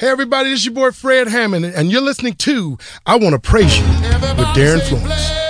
Hey, everybody, this is your boy Fred Hammond, and you're listening to I Want to Praise You with Darin Florence.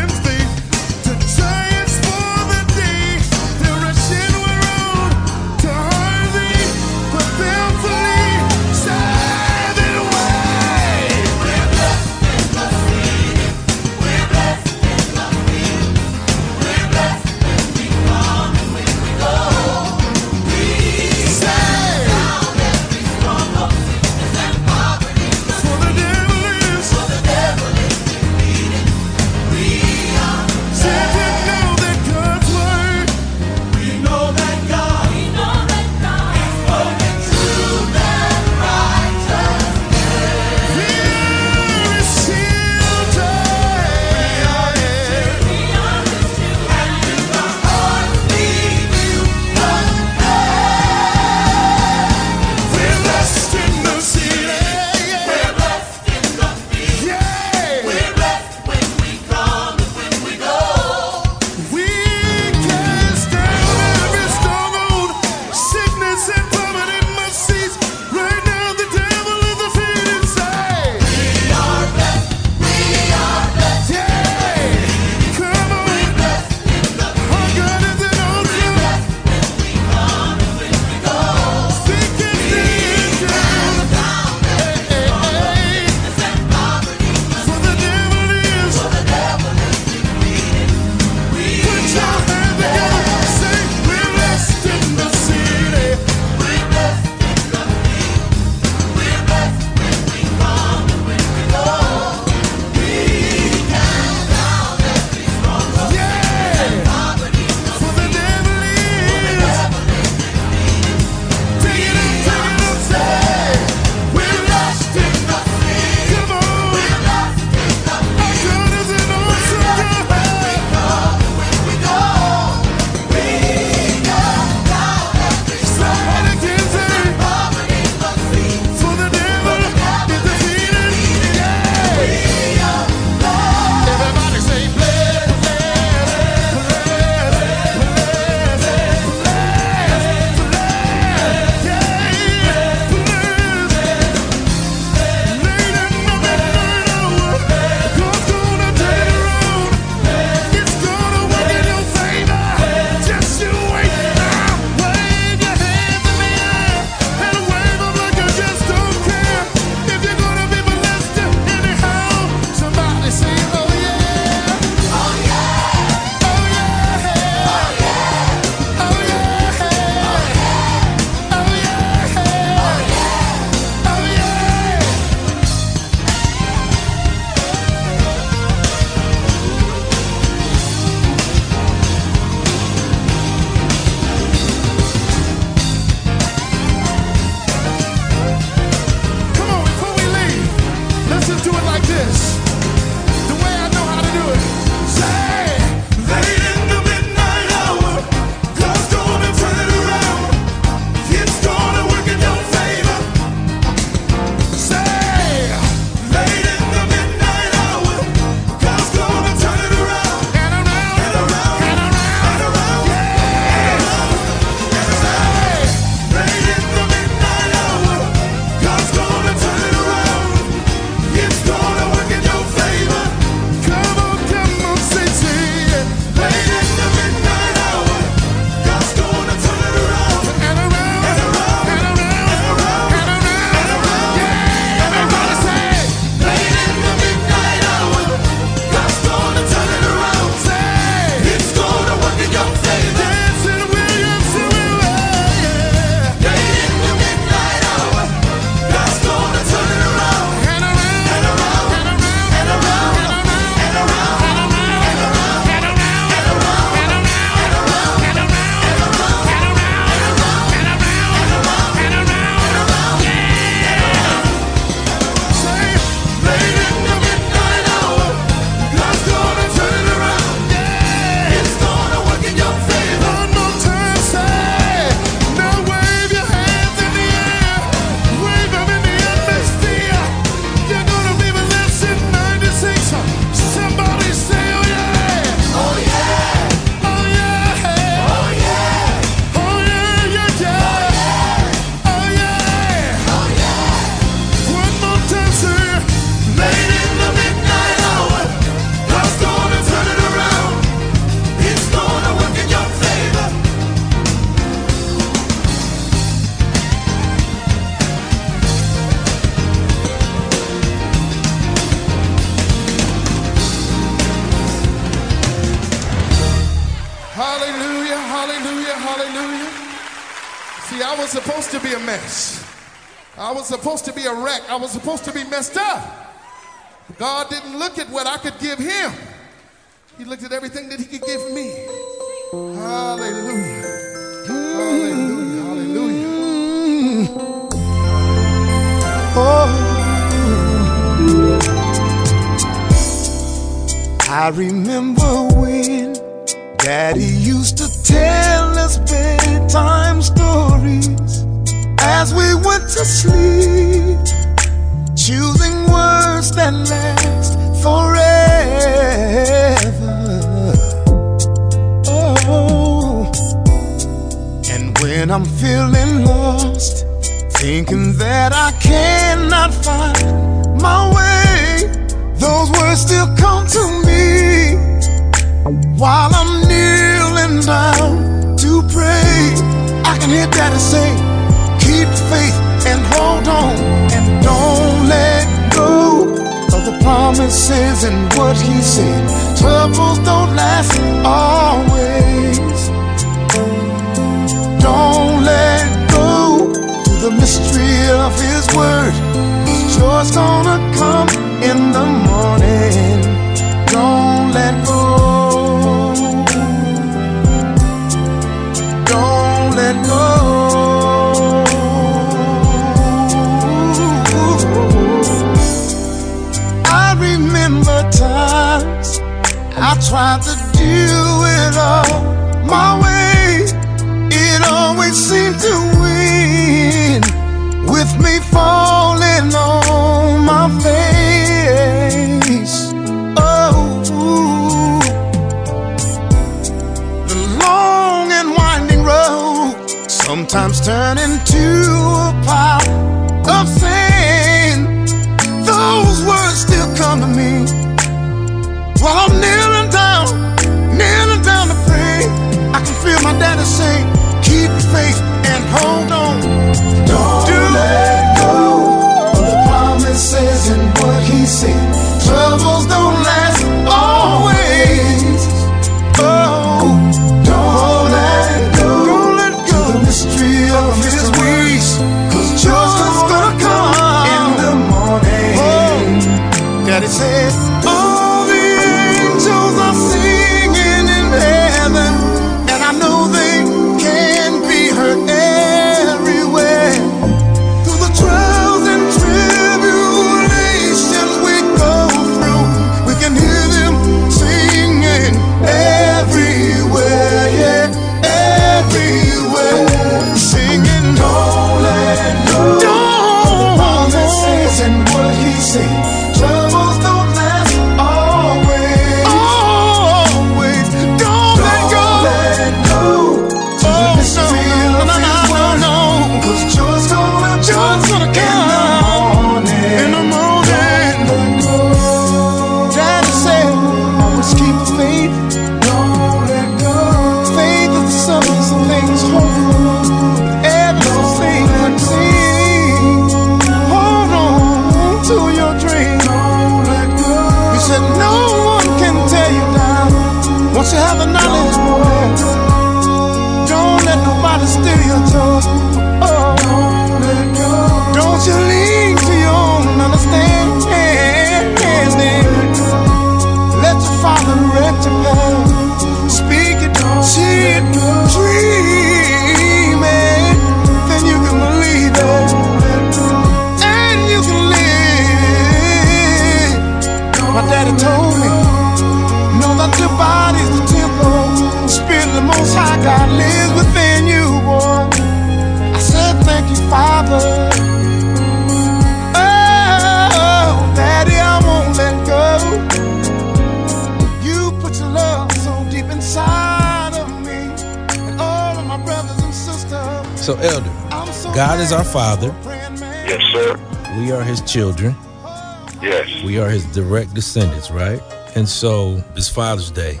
descendants, right? And so it's Father's Day.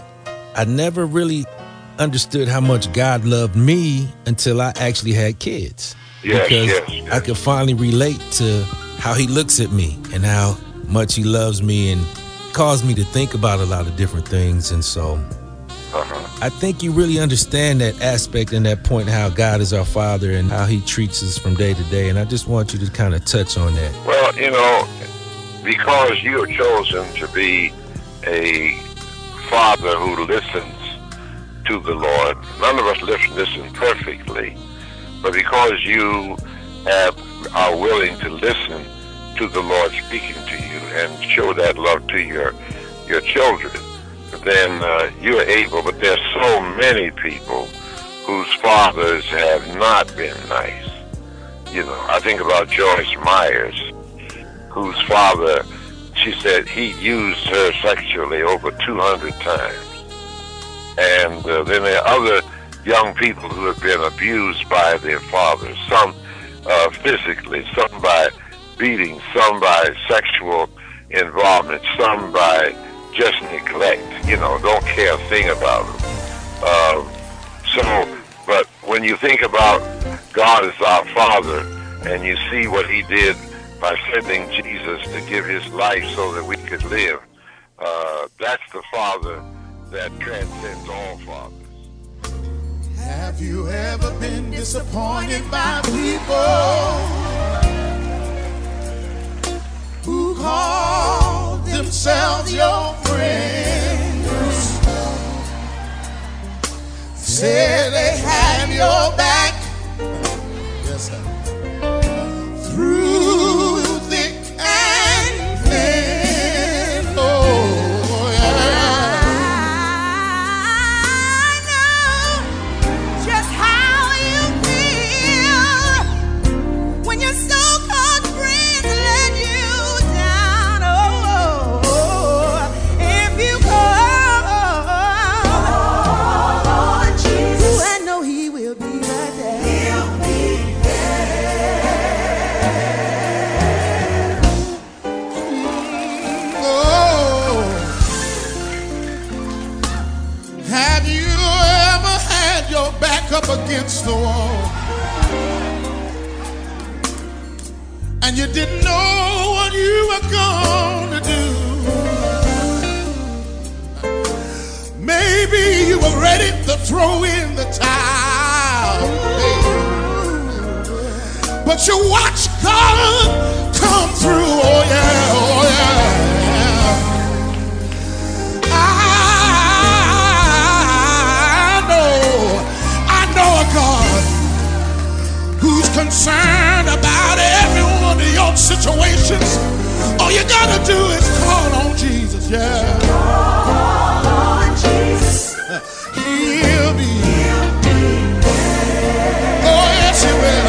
I never really understood how much God loved me until I actually had kids. Yes, because yes, yes. I could finally relate to how he looks at me and how much he loves me and caused me to think about a lot of different things. And so uh-huh. I think you really understand that aspect and that point how God is our Father and how He treats us from day to day. And I just want you to kind of touch on that. Well, you know, because you are chosen to be a father who listens to the Lord. None of us listen perfectly, but because you have, are willing to listen to the Lord speaking to you and show that love to your your children, then uh, you're able. But there's so many people whose fathers have not been nice. You know, I think about Joyce Myers, whose father, she said he used her sexually over 200 times. And uh, then there are other young people who have been abused by their fathers, some uh, physically, some by beating, some by sexual involvement, some by just neglect, you know, don't care a thing about them. Uh, so, but when you think about God as our Father and you see what He did by sending Jesus to give His life so that we could live, uh, that's the Father that transcends all fathers. Have you ever been disappointed by people who call themselves your friends? Say they have your back. Yes, sir. Up against the wall. And you didn't know what you were going to do. Maybe you were ready to throw in the towel. But you watched God come through. Oh, yeah, oh, yeah. Concerned about every one of your situations. All you gotta do is call on Jesus, yeah. Call on Jesus. He'll be. He'll be there. Oh, yes, he will,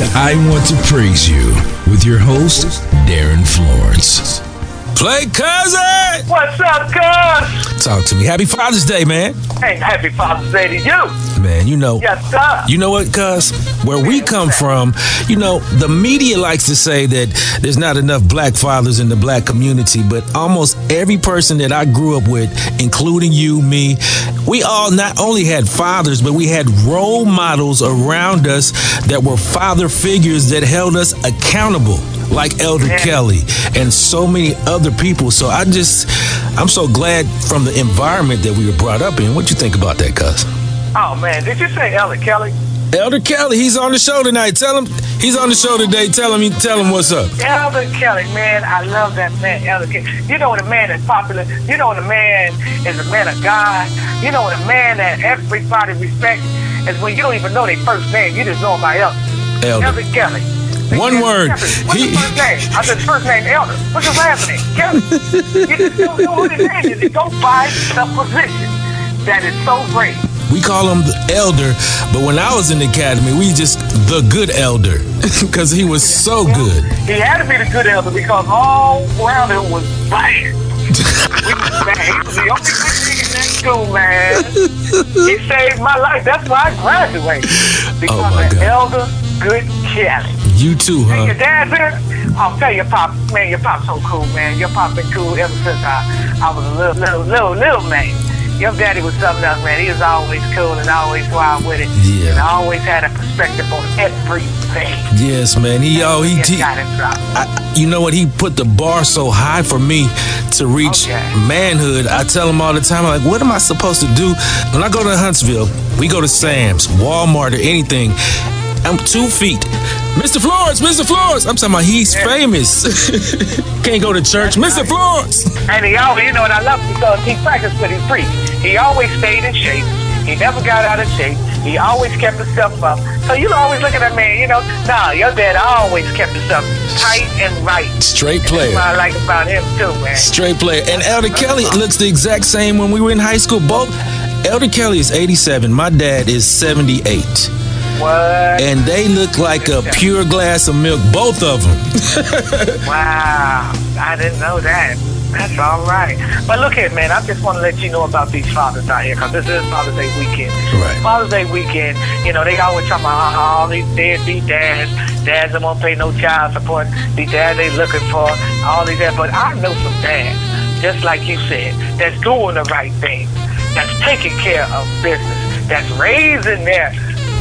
to I Want to Praise You with your host, Darin Florence. Play cousin. What's up, cuz? Talk to me. Happy Father's Day, man. Hey, happy Father's Day to you. Man, you know. Yes, sir. You know what, cuz? Where we come from, you know, the media likes to say that there's not enough black fathers in the black community, but almost every person that I grew up with, including you, me, we all not only had fathers, but we had role models around us that were father figures that held us accountable. Like Elder Yeah. Kelly and so many other people. So I just, I'm so glad from the environment that we were brought up in. What you think about that, cuz? Oh, man, did you say Elder Kelly? Elder Kelly, he's on the show tonight. Tell him he's on the show today. Tell him tell him what's up. Elder Kelly, man, I love that man, Elder Kelly. You know a man is popular, you know a man is a man of God, you know the man that everybody respects is when you don't even know their first name, you just know them by Elder. Elder. Elder Kelly. One word. What's He- his first name? I said first name Elder. What's his last name? Kelly. you just don't know what his name is. It goes by the position. That is so great. We call him the elder, but when I was in the academy, we just the good elder because he was so good. He had to be the good elder because all around him was bad. we was bad. He was the only good nigga school, man. He saved my life. That's why I graduated. Oh, because Oh, my of God. Elder Good Kelly. You too, And your huh? dad's here? I'll oh, tell your pop, man, your pop's so cool, man. Your pop been cool ever since I, I was a little, little, little, little man. Your daddy was something else, man. He was always cool and always wild with it. Yeah. And always had a perspective on everything. Yes, man. He oh he, he got it dropped. I, you know what? He put the bar so high for me to reach Okay. manhood. I tell him all the time, like, what am I supposed to do? When I go to Huntsville, we go to Sam's, Walmart, or anything. I'm two feet. Mr. Florence, Mr. Florence. I'm talking about he's famous. Can't go to church. Mr. Florence. And he always, you know, and I love him because he practiced what he preached. He always stayed in shape. He never got out of shape. He always kept himself up. So you always look at that man, you know, nah, your dad always kept himself tight and right. Straight That's player. what I like about him too, man. Straight player. And Elder Kelly looks the exact same when we were in high school. Both Elder Kelly is 87. My dad is 78. What? And they look like a pure glass of milk, both of them. Wow. I didn't know that. That's all right. But look here, man, I just want to let you know about these fathers out here because this is Father's Day weekend. Right. Father's Day weekend, you know, they always talk about all these deadbeat dads, dads that won't pay no child support, these dads they looking for, all these dads. But I know some dads, just like you said, that's doing the right thing, that's taking care of business, that's raising their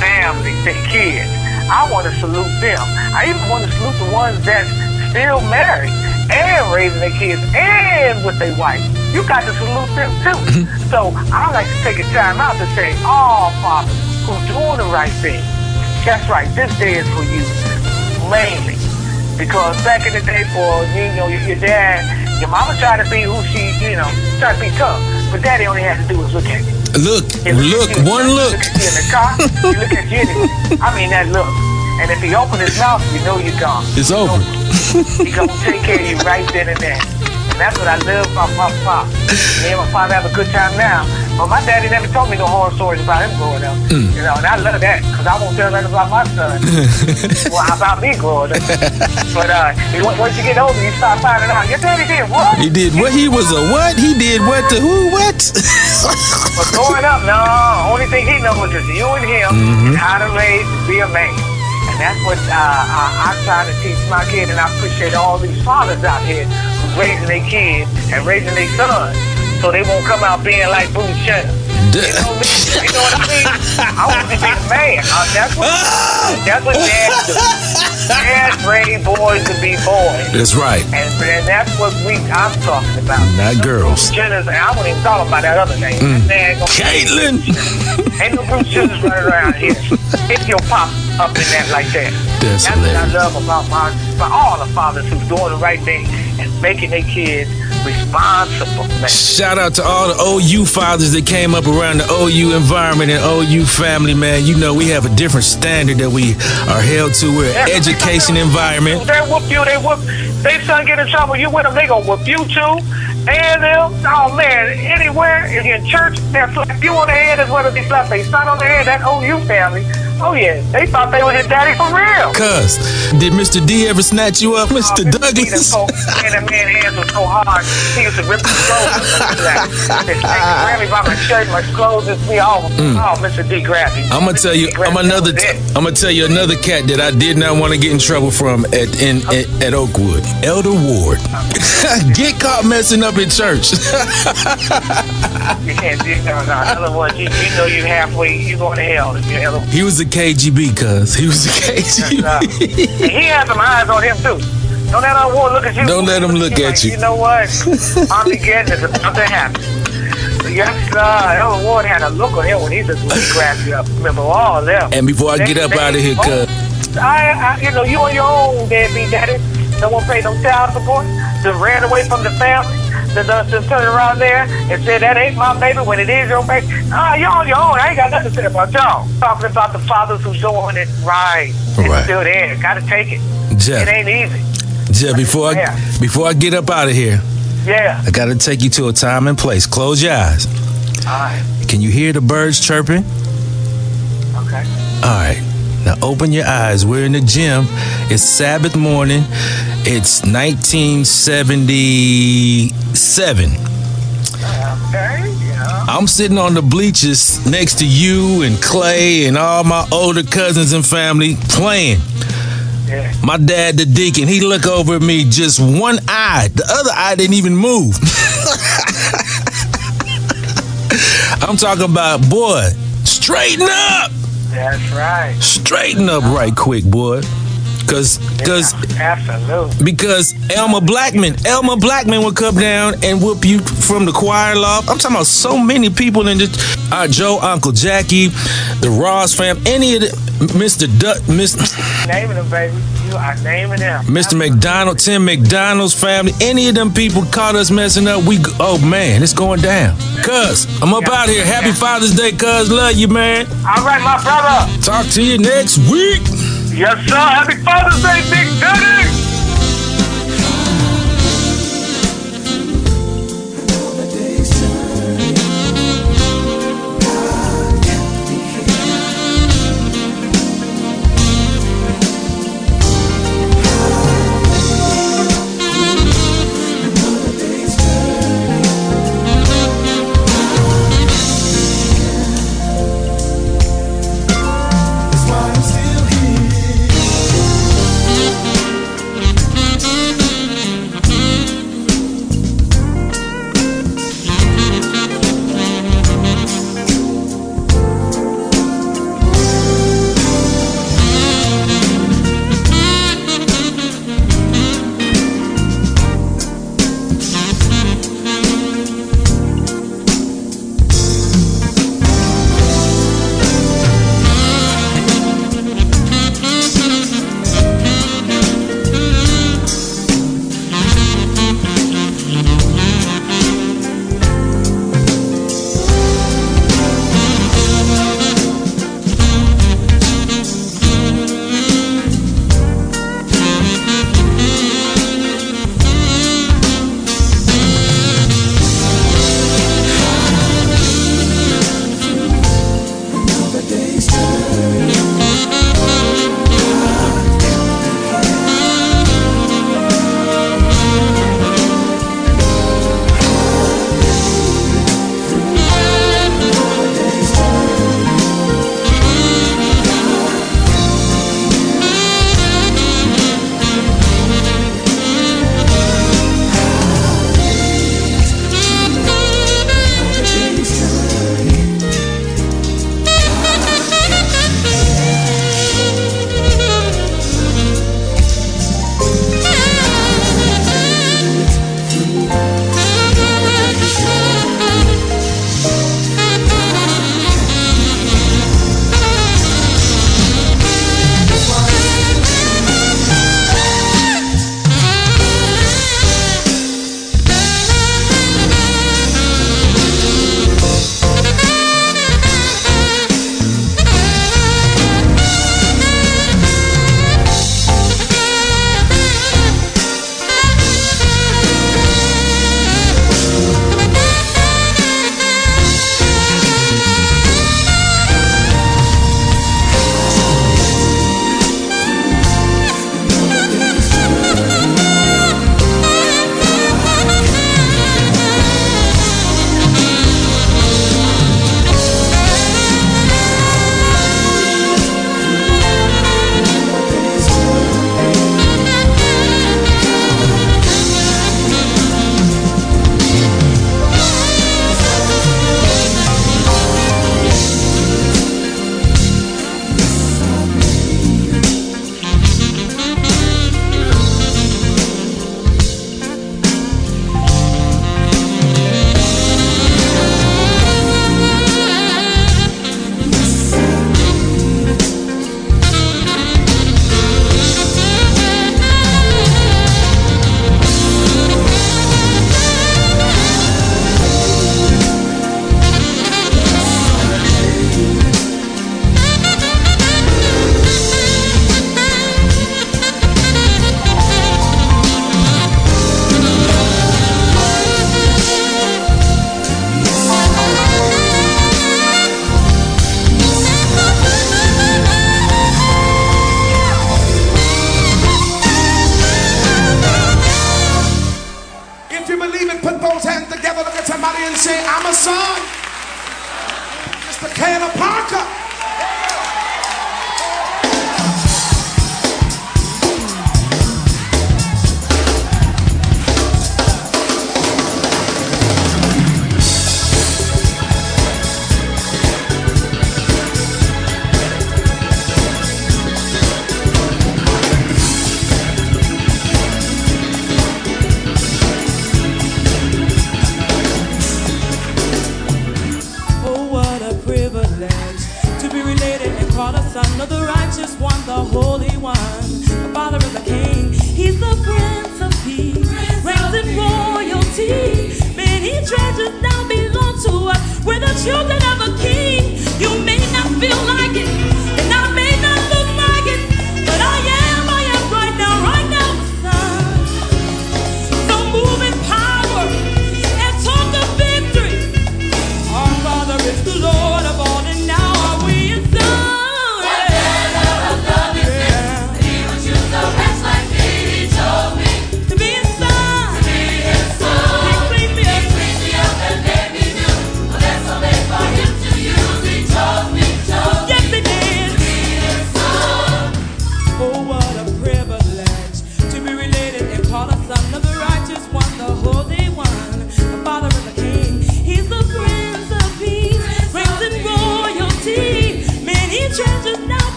families, their kids. I want to salute them. I even want to salute the ones that's still married and raising their kids and with their wife. You got to salute them too. Mm-hmm. so I like to take a time out to say, all fathers who doing the right thing. That's right. This day is for you, mainly. Because back in the day, for you know your, your dad, your mama tried to be who she, you know, tried to be tough, but daddy only had to do was look at you. Look, look, one look. He look at you in the car. He look at you. I mean that look. And if he open his mouth, you know you're gone. It's over. He gonna take care of you right then and there. That's what I love about my pop. Me and my father have a good time now. But my daddy never told me no horror stories about him growing up. Mm. You know, and I love that because I won't tell nothing about my son. well, about me growing up. But uh, once you get older, you start finding out your daddy did what? He did what? He was a what? He did what to who? What? But growing up, no, only thing he knows is you and him Mhm. and how to raise and be a man. And that's what uh, I, I'm trying to teach my kid, and I appreciate all these fathers out here raising their kids and raising their sons so they won't come out being like Boone Shannon. You know, you know what I mean? I want to be a man. Uh, that's what, that's what dads do. Dads raise boys to be boys. That's right. And, and that's what we I'm talking about. Not girls. Jenners, and I wouldn't even talk about that other name. Mm. Caitlyn. Ain't no Bruce Jenners running around here. If your pop up in that like that. That's That's what I love about my, about all the fathers who's doing the right thing and making their kids responsible. Man. Shout out to all the OU fathers that came up around the OU environment and OU family, man. You know, we have a different standard that we are held to. We're an education environment. They whoop you, they whoop. They son get in trouble, you with them, they gonna whoop you too. And them, oh man, anywhere in church, they'll slap you on the head as well as they slap their son on the head. That OU family, oh yeah, they thought they was his daddy for real. Cuz, did Mr. D ever snatch you up, Mr. Douglas? And that man hands was so hard, he used to rip his clothes. like, grab me by my shirt, my clothes, and me all. Mm. Oh, Mr. D grabbed me. I'm gonna tell you. I'm another. I'm gonna tell you another cat that I did not want to get in trouble from at in at, at Oakwood. Elder Ward. get caught messing up in church. You can't do no, no. Other words, you, you know you halfway, you going to hell if you're elder. he was a KGB, cuz he was a KGB. And he had some eyes on him too. Don't let our war look at you. Don't let him look at you. You know what? I'm getting it. About to happen. Yes, sir. Elder Ward had a look on him when he just when he grabbed you up. Remember all them. And before I get up out of here, oh, cuz I, I, you know, you on your own, deadbeat daddy. No one paid no child support. Just ran away from the family. Just, just turned around there and said that ain't my baby when it is your baby. Ah, you on your own. I ain't got nothing to say about y'all. Talking about the fathers who's doing it right. It's Right. still there. Gotta take it. Jeff. It ain't easy. Jeff, before I Yeah. before I get up out of here, Yeah. I gotta take you to a time and place. Close your eyes. All right. Can you hear the birds chirping? Okay. All right. Now open your eyes. We're in the gym. It's Sabbath morning. It's 1977. Okay. Yeah. I'm sitting on the bleachers next to you and Clay and all my older cousins and family playing. Yeah. My dad, the deacon, he look over at me, just one eye. The other eye didn't even move. I'm talking about, boy, straighten up. That's right. Straighten up right quick, boy. Cause, cause, Absolutely. because Elmer Blackman, Elmer Blackman would come down and whoop you from the choir loft. I'm talking about so many people in this. Uh, Joe, Uncle Jackie, the Ross fam, any of the, Mr. Duck, Mr. Naming them, baby. You are naming them. Mr. McDonald, Tim McDonald's family, any of them people caught us messing up. We, oh man, it's going down. Cuz, I'm up out here. Happy Father's Day, cuz. Love you, man. All right, my brother. Talk to you next week. Yes, sir. Happy Father's Day, Big Daddy.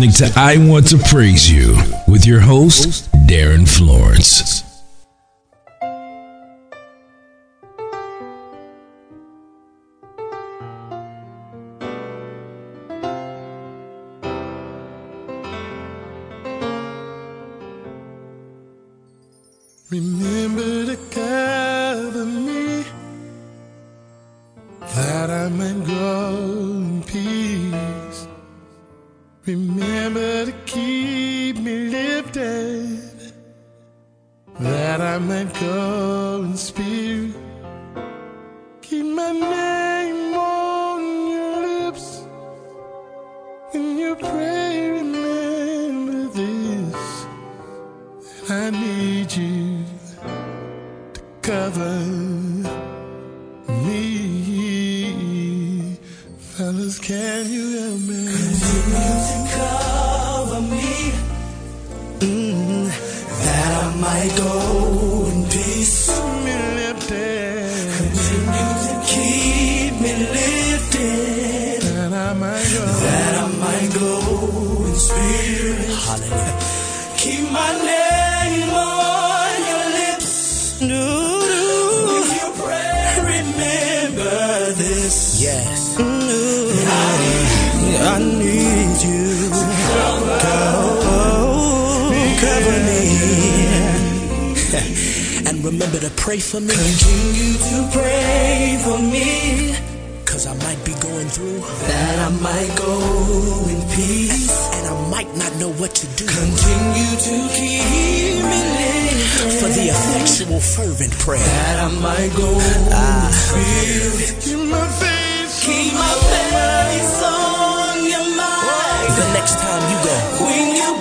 Listening to I Want to Praise You with your host, Darin Florence. That I might go in spirit. Keep my name on your lips when you pray. Remember this. I need you to cover me. Fellas, can you help me? cover me mm, that I might go remember to pray for me. Continue to pray for me. Cause I might be going through that I might go in peace. And I might not know what to do. Continue to keep me lifted. For the effectual fervent prayer that I might go in spirit. Keep my face, Keep my face on your mind. The next time you go. When you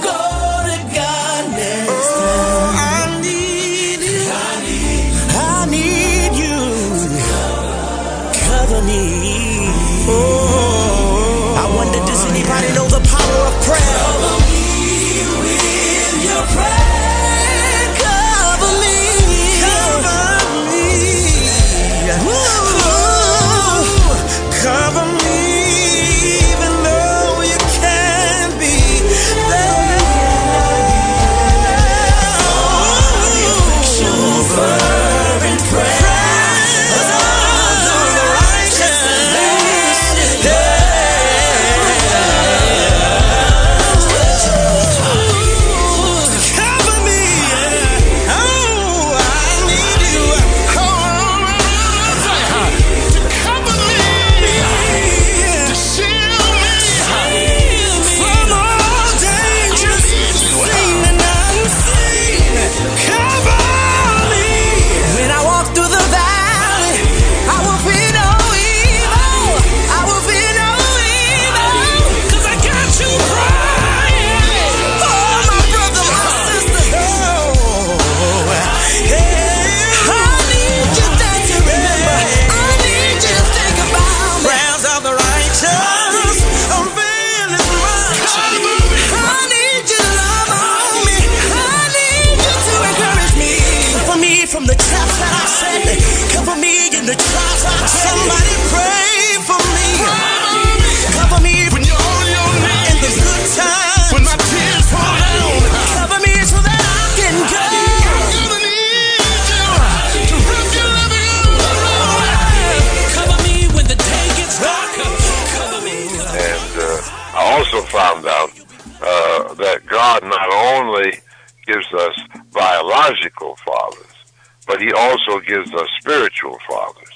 but He also gives us spiritual fathers.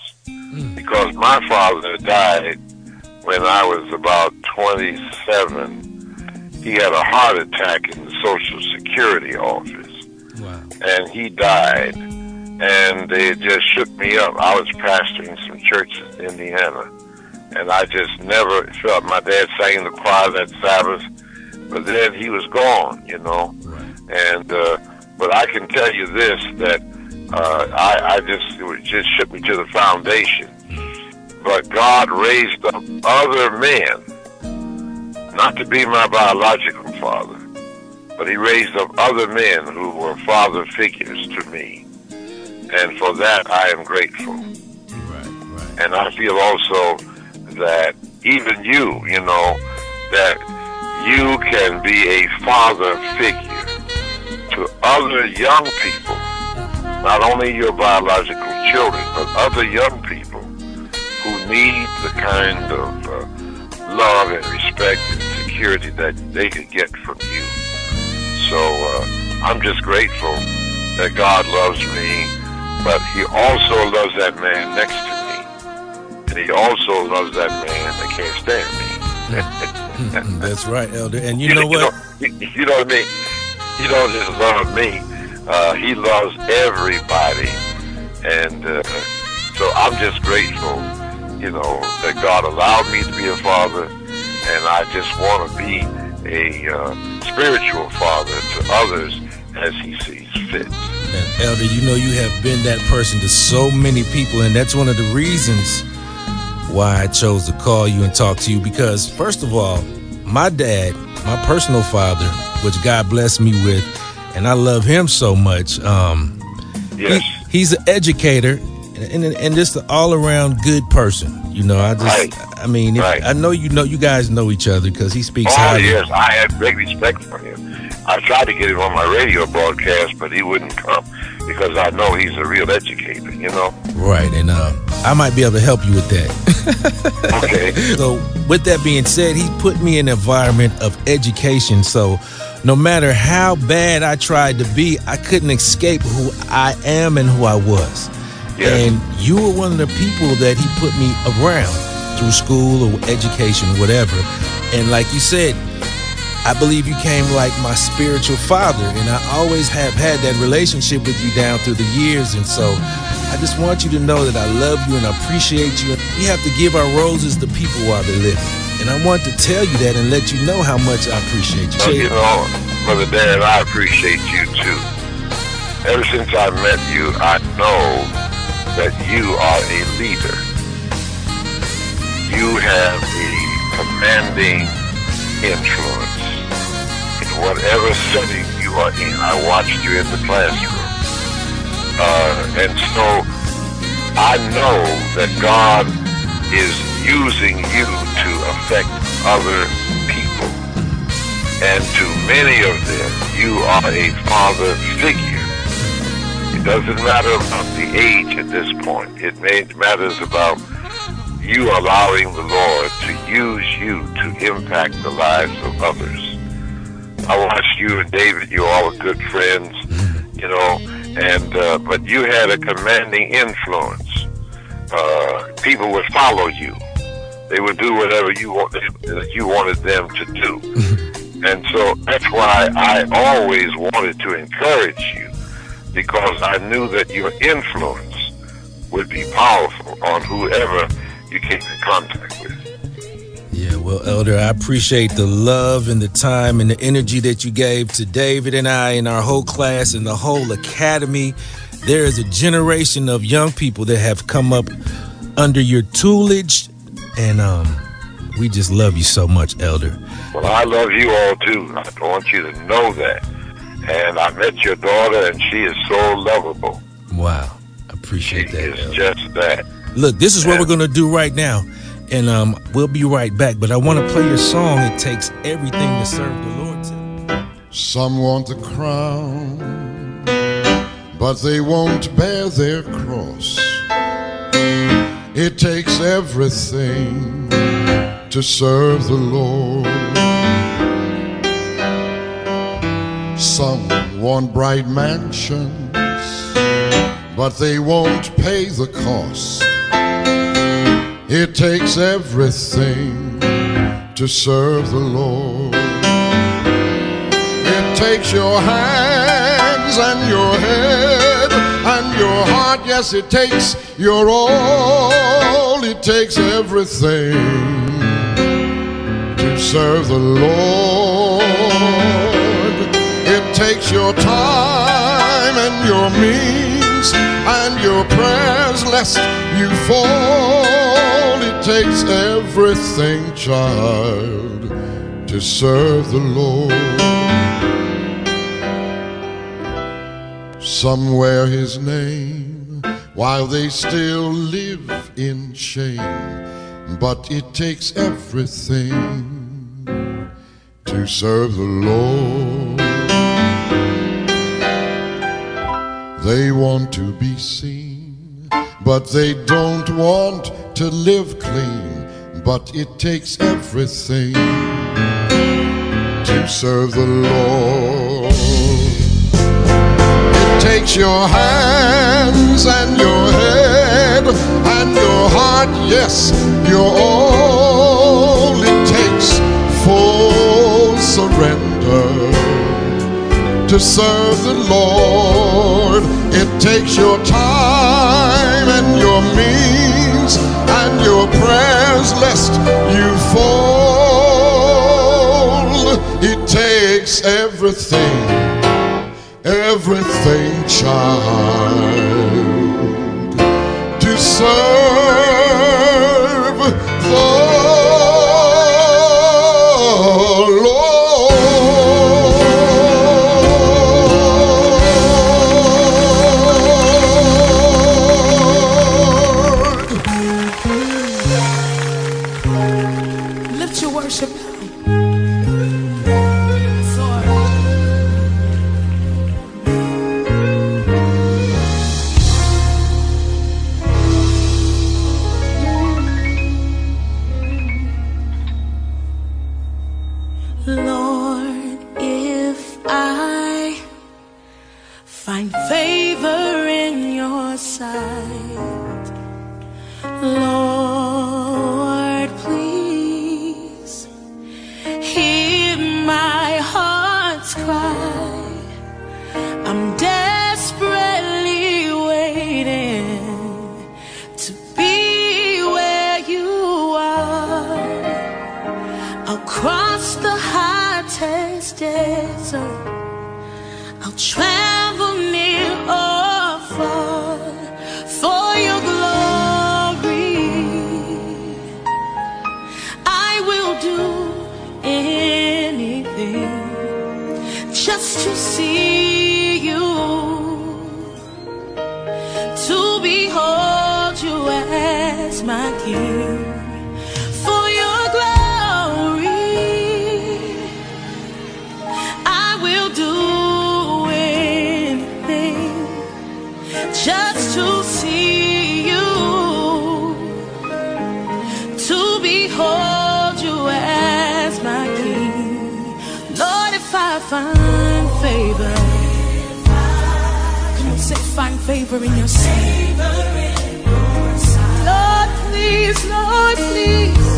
Because my father died when I was about 27. He had a heart attack in the Social Security office. And he died. And they just shook me up. I was pastoring some churches in Indiana and I just never felt my dad sang in the choir that Sabbath, but then he was gone, you know. And uh, but I can tell you this that uh, I, I just it just shook me to the foundation. But God raised up other men, not to be my biological father, but He raised up other men who were father figures to me, and for that I am grateful. And I feel also that even you, you know, that you can be a father figure to other young people, not only your biological children, but other young people who need the kind of uh, love and respect and security that they could get from you. So uh, I'm just grateful that God loves me, but He also loves that man next to me. And He also loves that man that can't stand me. That's right, Elder. And you know what? You know, you know what I mean? He don't just love me. Uh, he loves everybody. And uh, so I'm just grateful, you know, that God allowed me to be a father. And I just want to be a uh, spiritual father to others as he sees fit. And Elder, you know you have been that person to so many people, and that's one of the reasons why I chose to call you and talk to you. Because first of all, my dad, my personal father, which God blessed me with, and I love him so much. Um, Yes. he- he's an educator and, and, and just an all around good person. You know, I just, Right. I mean, Right. I know you know you guys know each other because he speaks Oh, highly. yes, I had great respect for him. I tried to get him on my radio broadcast, but he wouldn't come because I know he's a real educator, you know? Right, and uh, I might be able to help you with that. Okay. So, with that being said, he put me in an environment of education. So, no matter how bad I tried to be, I couldn't escape who I am and who I was. Yes. And you were one of the people that he put me around through school or education, whatever. And like you said, I believe you came like my spiritual father, and I always have had that relationship with you down through the years. And so I just want you to know that I love you and I appreciate you. We have to give our roses to people while they're living. And I want to tell you that and let you know how much I appreciate you. So, you know, Brother Dan, I appreciate you too. Ever since I met you, I know that you are a leader. You have a commanding influence in whatever setting you are in. I watched you in the classroom. Uh, and so I know that God is using you to affect other people. And to many of them, you are a father figure. It doesn't matter about the age at this point. It matters about you allowing the Lord to use you to impact the lives of others. I watched you and David, you all good friends, you know, and, uh, but you had a commanding influence. Uh, people would follow you. They would do whatever you wanted, you wanted them to do. Mm-hmm. And so that's why I always wanted to encourage you because I knew that your influence would be powerful on whoever you came in contact with. Yeah, well, Elder, I appreciate the love and the time and the energy that you gave to David and I and our whole class and the whole academy. There is a generation of young people that have come up under your tutelage, and um, we just love you so much, Elder. Well, I love you all too. I want you to know that. And I met your daughter, and she is so lovable. Wow, I She appreciate that. is Elder. just that. Look, this is what we're gonna do right now, and um, we'll be right back. But I want to play your song. It takes everything to serve the Lord. To. Some want the crown, but they won't bear their cross. It takes everything to serve the Lord. Some want bright mansions, but they won't pay the cost. It takes everything to serve the Lord. It takes your hands and your head heart. Yes, it takes your all. It takes everything to serve the Lord. It takes your time and your means and your prayers lest you fall. It takes everything, child, to serve the Lord. somewhere his name while they still live in shame, but it takes everything to serve the Lord. They want to be seen, but they don't want to live clean. But it takes everything to serve the Lord. Takes your hands and your head and your heart, yes, your all. It takes full surrender to serve the Lord. It takes your time and your means and your prayers lest you fall. It takes everything, everything, child, to serve Find favor, come on, say, find favor in your sight. Lord, please, Lord, please.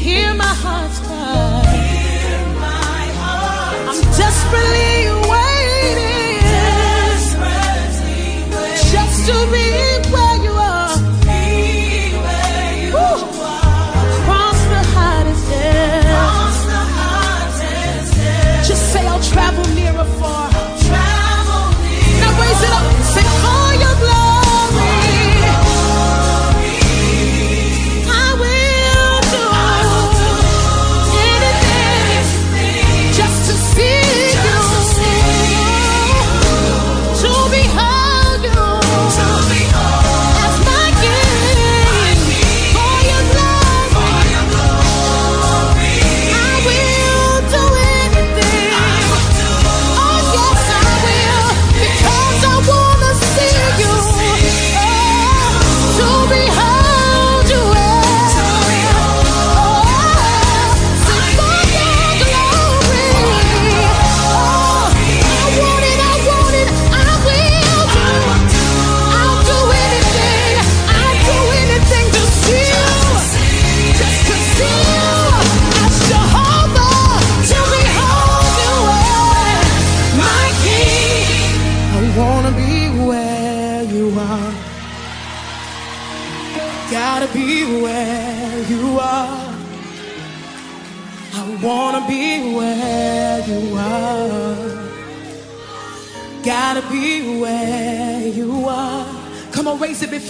Hear my heart's cry. I'm desperately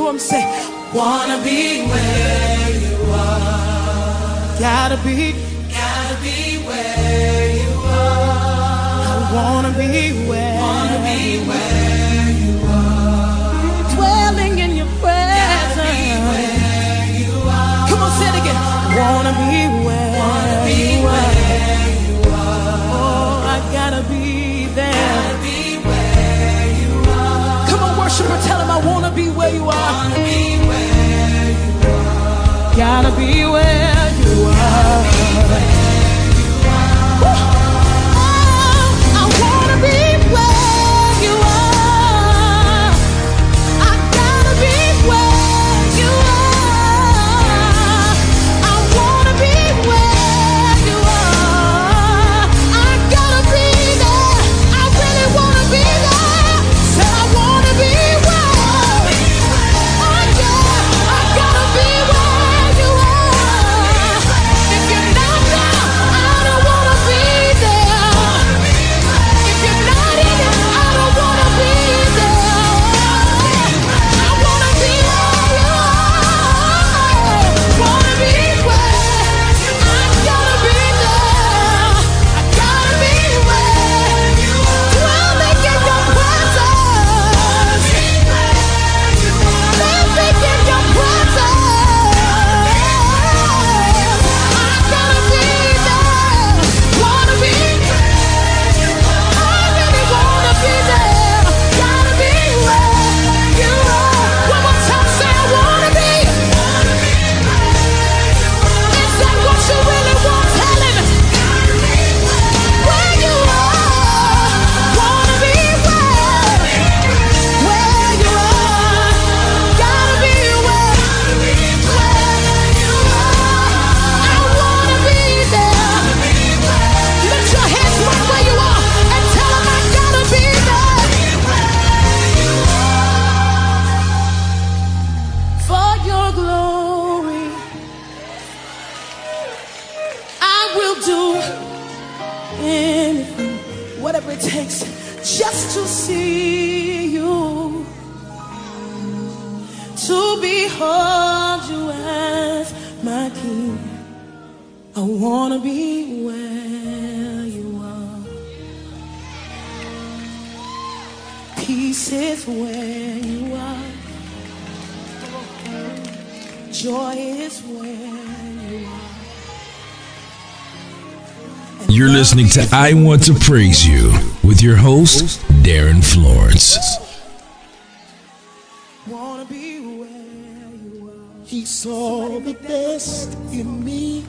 it him. Say, wanna be where you are. Gotta be, gotta be where you are. I wanna be where, be listening to I Want to Praise You with your host, Darin Florence. He saw the best in me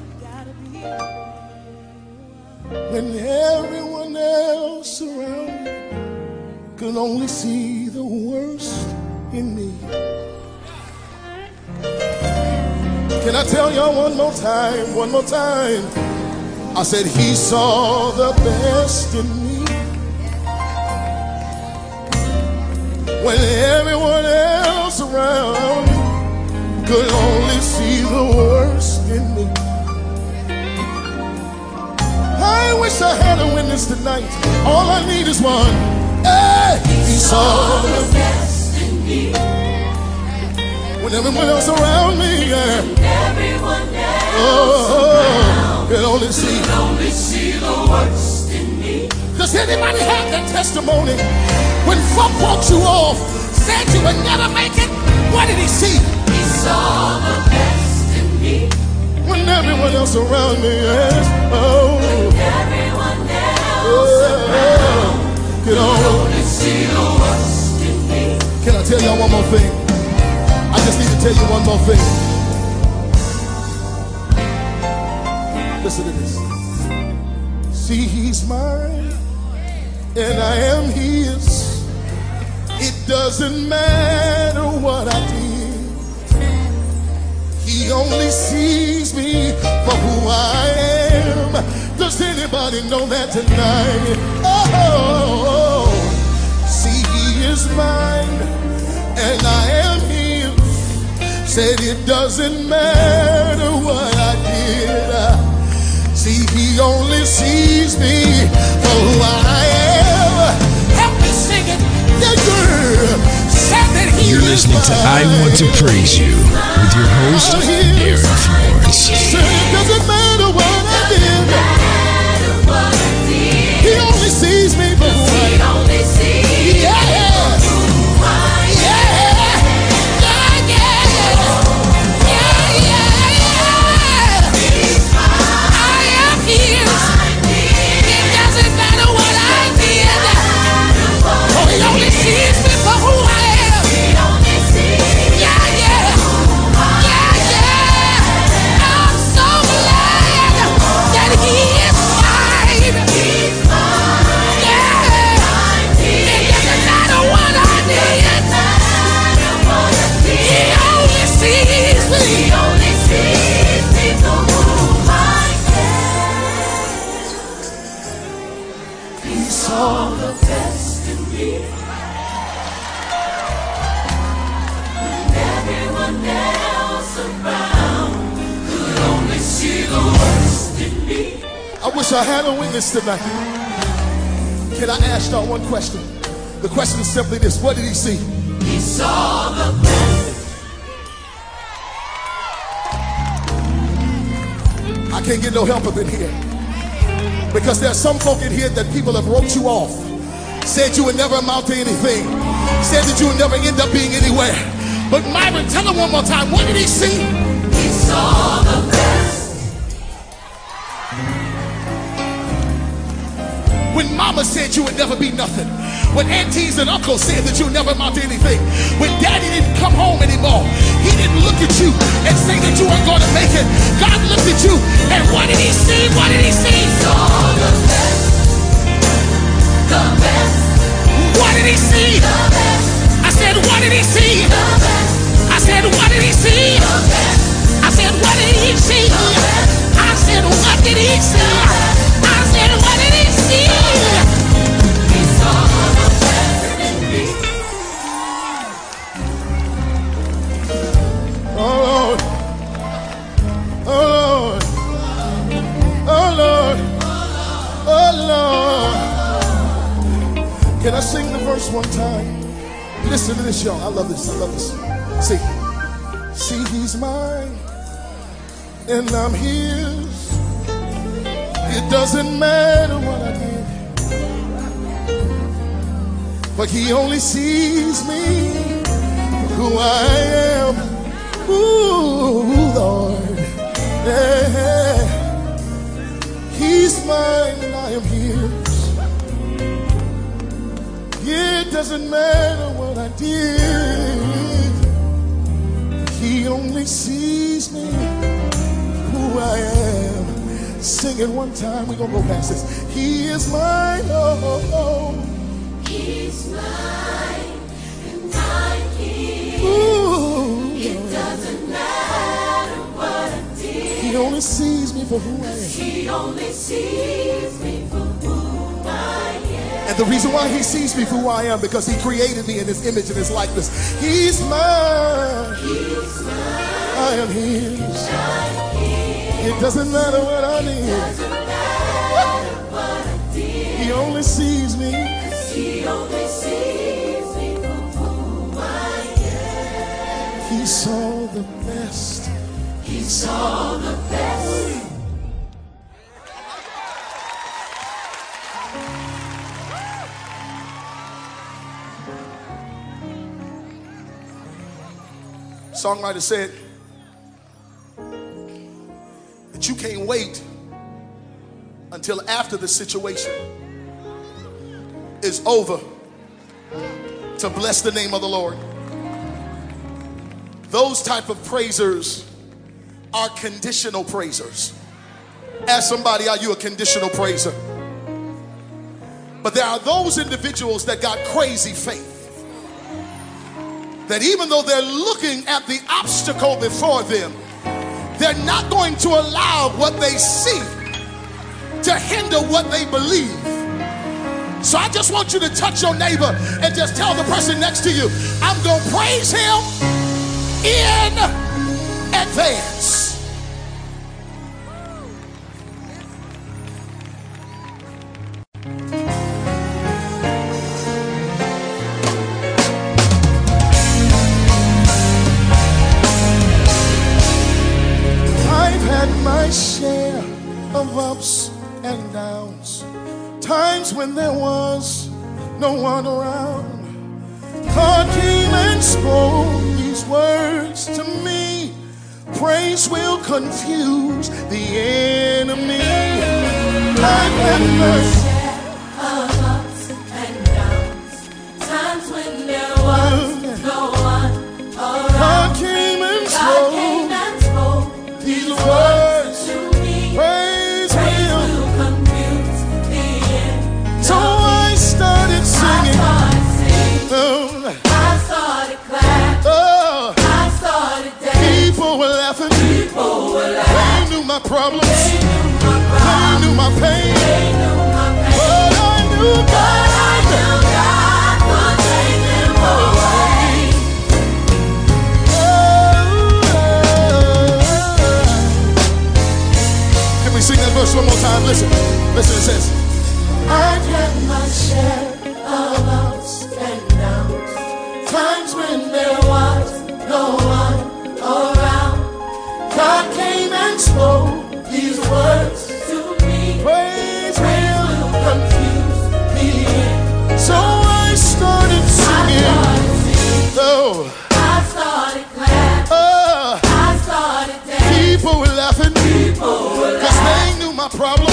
when everyone else around me could only see the worst in me. Can I tell y'all one more time? One more time. I said, He saw the best in me when everyone else around me could only see the worst in me. I wish I had a witness tonight. All I need is one. Hey, he saw the best in me. When everyone else around me, yeah. Everyone else Oh, could only see. only see the worst in me. Does anybody have that testimony? When folk walked you off, said you would never make it, what did he see? He saw the best in me. When everyone else around me, yes. Oh, Everyone else oh, could only only see the worst in me. Can I tell y'all one more thing? I just need to tell you one more thing. Listen to this. See, he's mine, and I am his. It doesn't matter what I did. He only sees me for who I am. Does anybody know that tonight? Oh, see, he is mine, and I am his. Said it doesn't matter what I did. See, he only sees me for who I am. Help me sing it. Yeah, girl. Said that he You're is listening to I. Want to Praise You with your host, Darin Florence. Said it doesn't matter what I did. Matter what I did, I wish I a witness tonight. Can I ask y'all one question? The question is simply this What did he see? He saw the best. I can't get no help up in here. Because there's some folk in here that people have wrote you off. Said you would never amount to anything. Said that you would never end up being anywhere. But Myron, tell him one more time. What did he see? He saw the best. When mama said you would never be nothing. When aunties and uncles said that you would never amount to anything. When daddy didn't come home anymore. He didn't look at you and say that you weren't going to make it. God looked at you and what did he see? What did he see? Saw the best. The best. What did he see? The best. I said, what did he see? The best. I said, what did he see? The best. I said, what did he see? I said, what did he see? Can I sing the verse one time? Listen to this, y'all. I love this. I love this. See. See, he's mine. And I'm his. It doesn't matter what I did. But he only sees me who I am. Ooh, Lord. Yeah. He's mine and I am his. It doesn't matter what I did. He only sees me who I am. Sing it one time. We're to go past this. He is mine. Oh, oh, He's mine and I'm his. oh. Ooh. It doesn't matter what I did. He only sees me for who I am. He only sees me And the reason why he sees me for who I am, because he created me in his image and his likeness. He's mine. He's mine. I am his. It doesn't matter what I need. He only sees me. He only sees me for who I am. He saw the best. He saw the best. Songwriter said that you can't wait until after the situation is over to bless the name of the Lord. Those type of praisers are conditional praisers. Ask somebody, are you a conditional praiser? But there are those individuals that got crazy faith. That even though they're looking at the obstacle before them, they're not going to allow what they see to hinder what they believe. So I just want you to touch your neighbor and just tell the person next to you, I'm going to praise him in advance. No one around. God came and spoke these words to me. Praise will confuse the enemy. I've had my listen, listen, it says. I've had my share of ups and downs, times when there was no one around. God came and spoke these words to me. Praise Will so I started So I started singing. I started clapping. I started oh. dancing. People were laughing. People were laughing. 'Cause they knew my problem.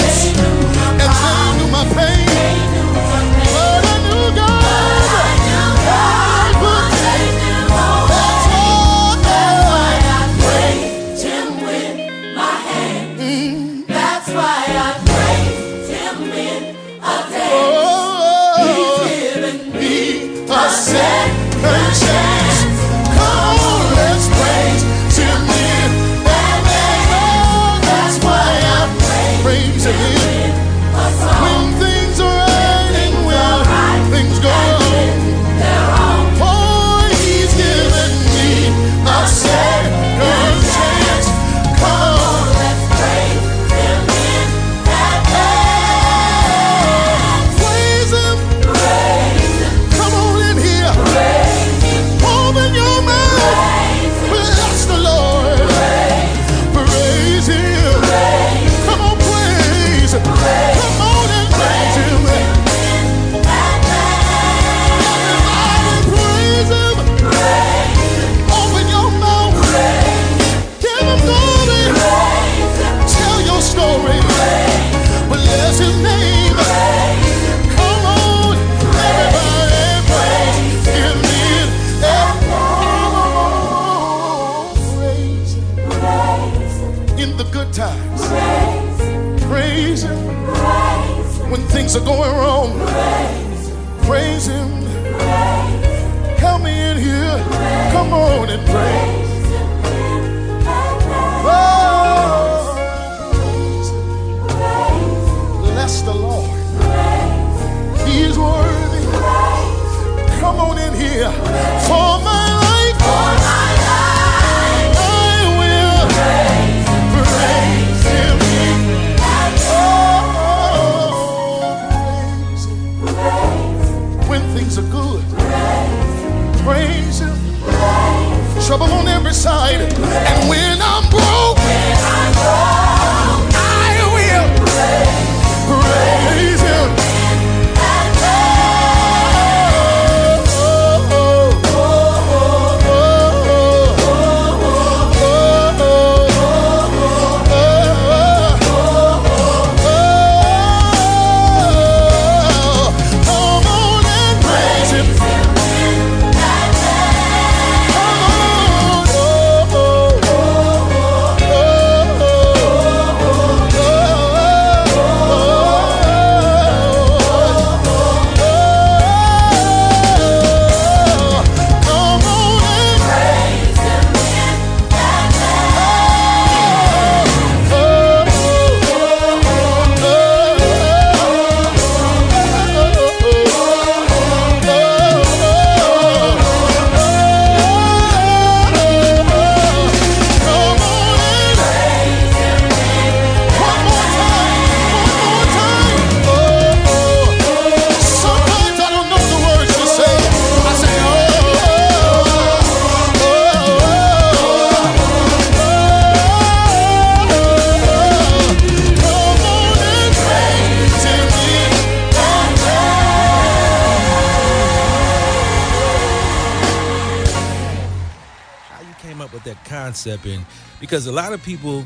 Concept and because a lot of people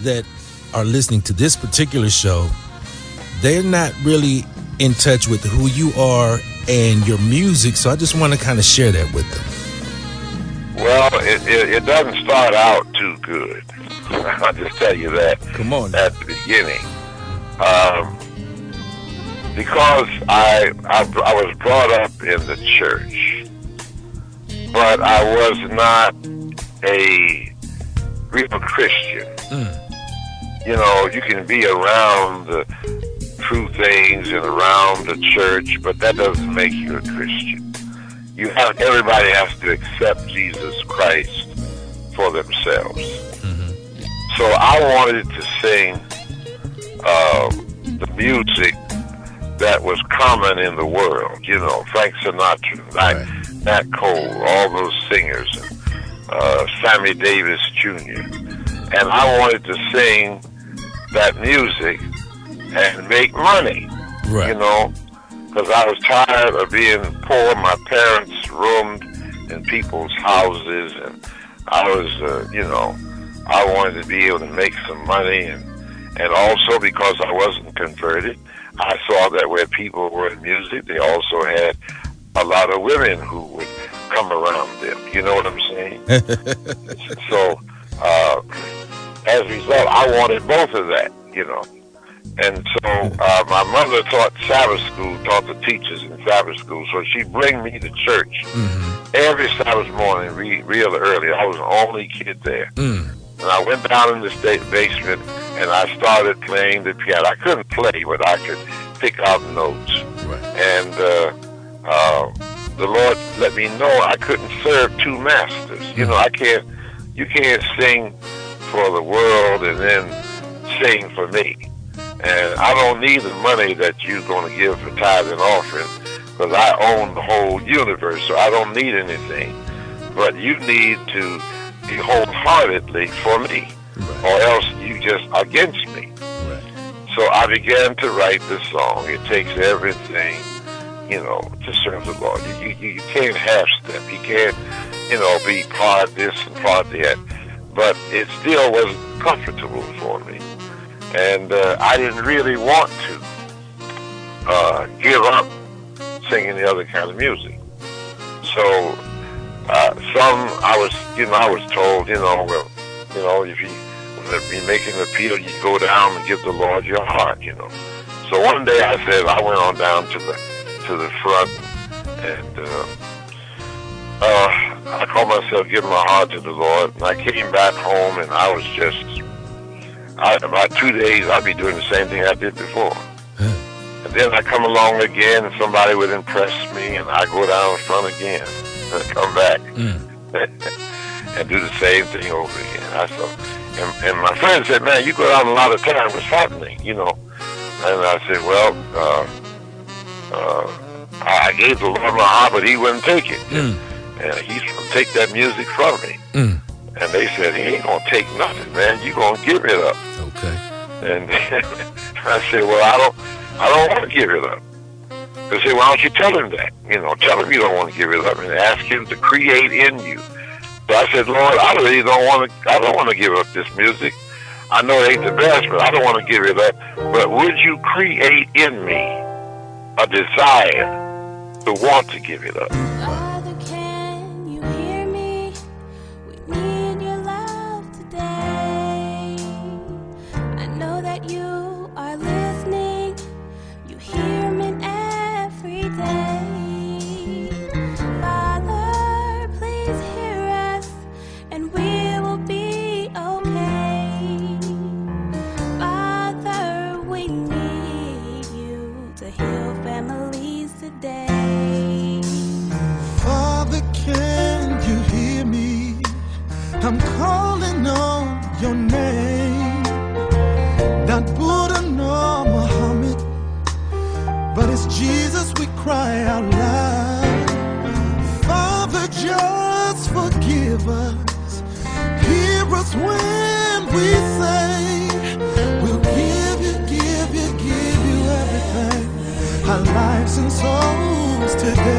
that are listening to this particular show they're not really in touch with who you are and your music so i just want to kind of share that with them Well, it, it, it doesn't start out too good. I'll just tell you that. Come on. At the beginning. Um, because I, I, I was brought up in the church, but I was not a real Christian. You know, you can be around the true things and around the church, but that doesn't make you a Christian you have everybody has to accept Jesus Christ for themselves. So I wanted to sing um, the music that was common in the world. You know, Frank Sinatra. I, Nat Cole, all those singers, and, uh, Sammy Davis Jr. And I wanted to sing that music and make money, Right. you know, because I was tired of being poor. My parents roomed in people's houses, and I was, uh, you know, I wanted to be able to make some money, and and also because I wasn't converted, I saw that where people were in music, they also had a lot of women who would come around them. You know what I'm saying? so, uh, as a result, I wanted both of that, you know. And so uh, my mother taught Sabbath school, taught the teachers in Sabbath school. So she'd bring me to church every Sabbath morning, re- real early. I was the only kid there. Mm. And I went down in the state basement and I started playing the piano. I couldn't play, but I could pick out notes. And uh, uh, the Lord let me know I couldn't serve two masters. You know, I can't. You can't sing for the world and then sing for me. And I don't need the money that you're going to give for tithe and offering because I own the whole universe, so I don't need anything. But you need to be wholeheartedly for me, or else you just against me. So I began to write this song. It takes everything, you know, to serve the Lord. You, you, you can't half step. You can't, you know, be part this and part that. But it still wasn't comfortable for me. And uh, I didn't really want to uh, give up singing the other kind of music. So uh, some I was, you know, I was told, you know, well, you know, if you when you're making an appeal, you go down and give the Lord your heart, you know. So one day I said I went on down to the to the front and uh, uh, I called myself giving my heart to the Lord. And I came back home and I was just I, about two days I'd be doing the same thing I did before. And then I come along again and somebody would impress me and I go down front again and come back and do the same thing over again. I saw, and, and my friend said, "Man, you go down a lot of times. What's happening?" You know. And I said, "Well, uh, uh, I gave the Lord my heart, but He wouldn't take it, and He's gonna take that music from me." Mm. And they said, "He ain't gonna take nothing, man. You gonna give it up." Okay. And I said, "Well, I don't, I don't want to give it up." They said, "Why don't you tell him that? You know, tell him you don't want to give it up, and ask him to create in you." So I said, "Lord, I really don't want to. I don't want to give up this music. I know it ain't the best, but I don't want to give it up. But would you create in me a desire to want to give it up?" Today.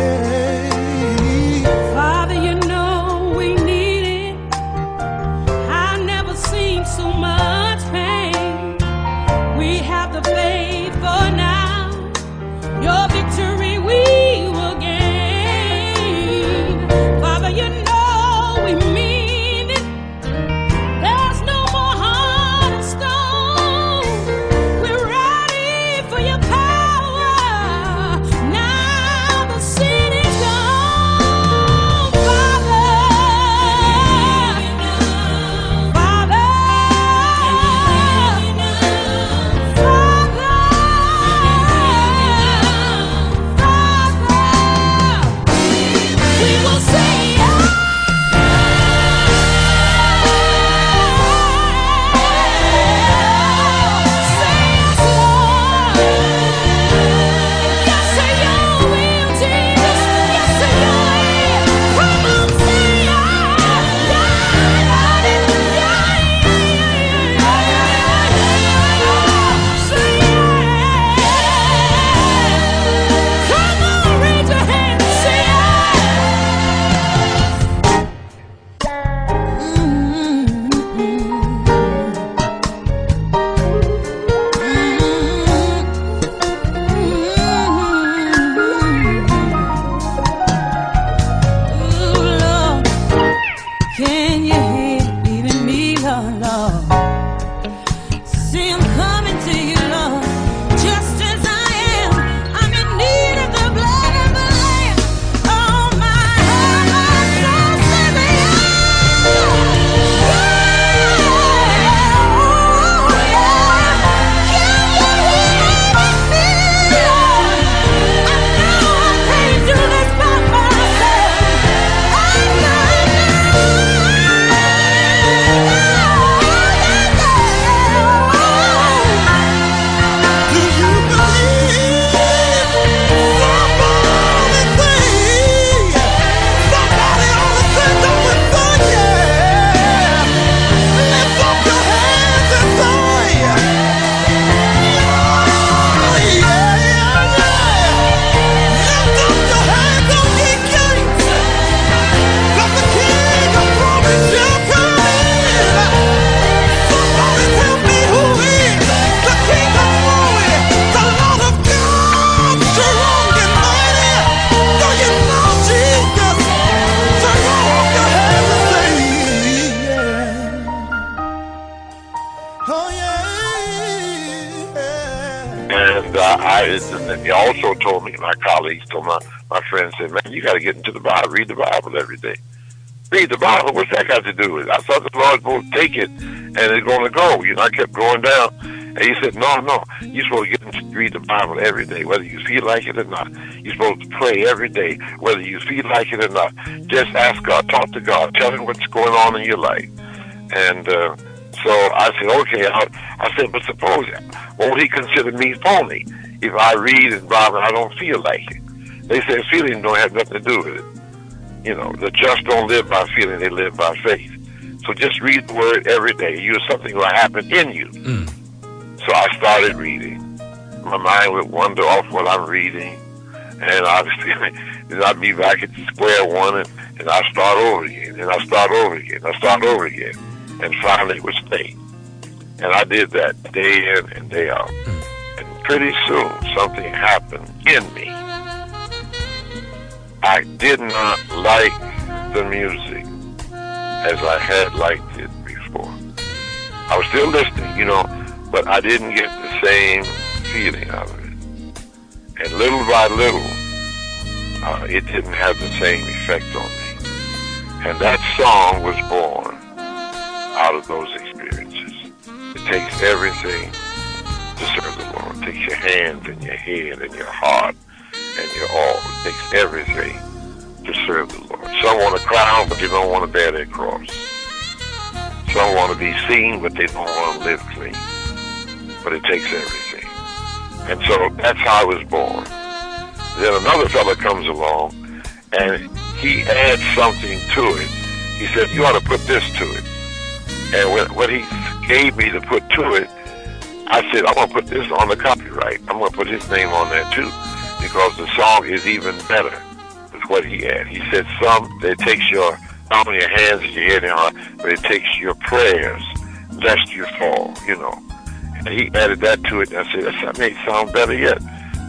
My said, man, you got to get into the Bible, read the Bible every day. Read the Bible. What's that got to do with it? I thought the Lord would take it and it's going to go. You know, I kept going down. And he said, no, no, you're supposed to get into read the Bible every day, whether you feel like it or not. You're supposed to pray every day, whether you feel like it or not. Just ask God, talk to God, tell him what's going on in your life. And uh, so I said, okay. I, I said, but suppose, won't he consider me phony if I read in Bible and I don't feel like it? They said feeling don't have nothing to do with it. You know, the just don't live by feeling, they live by faith. So just read the word every day. You something will happen in you. Mm. So I started reading. My mind would wander off what I'm reading, and obviously, then I'd be back at square one, and, and I start over again, and I start over again, I start over again, and finally it was stay. And I did that day in and day out. Mm. And pretty soon, something happened in me. I did not like the music as I had liked it before. I was still listening, you know, but I didn't get the same feeling out of it. And little by little, uh, it didn't have the same effect on me. And that song was born out of those experiences. It takes everything to serve the Lord. It takes your hands and your head and your heart and your all. It takes everything to serve the Lord. Some want a crown, but they don't want to bear their cross. Some want to be seen, but they don't want to live clean. But it takes everything. And so that's how I was born. Then another fella comes along, and he adds something to it. He said, you ought to put this to it. And when, when he gave me to put to it, I said, I'm going to put this on the copyright. I'm going to put his name on there too, because the song is even better with what he had. He said, some, it takes your, not only your hands and your head and heart, but it takes your prayers, lest you fall, you know. And he added that to it, and I said, that may sound better yet.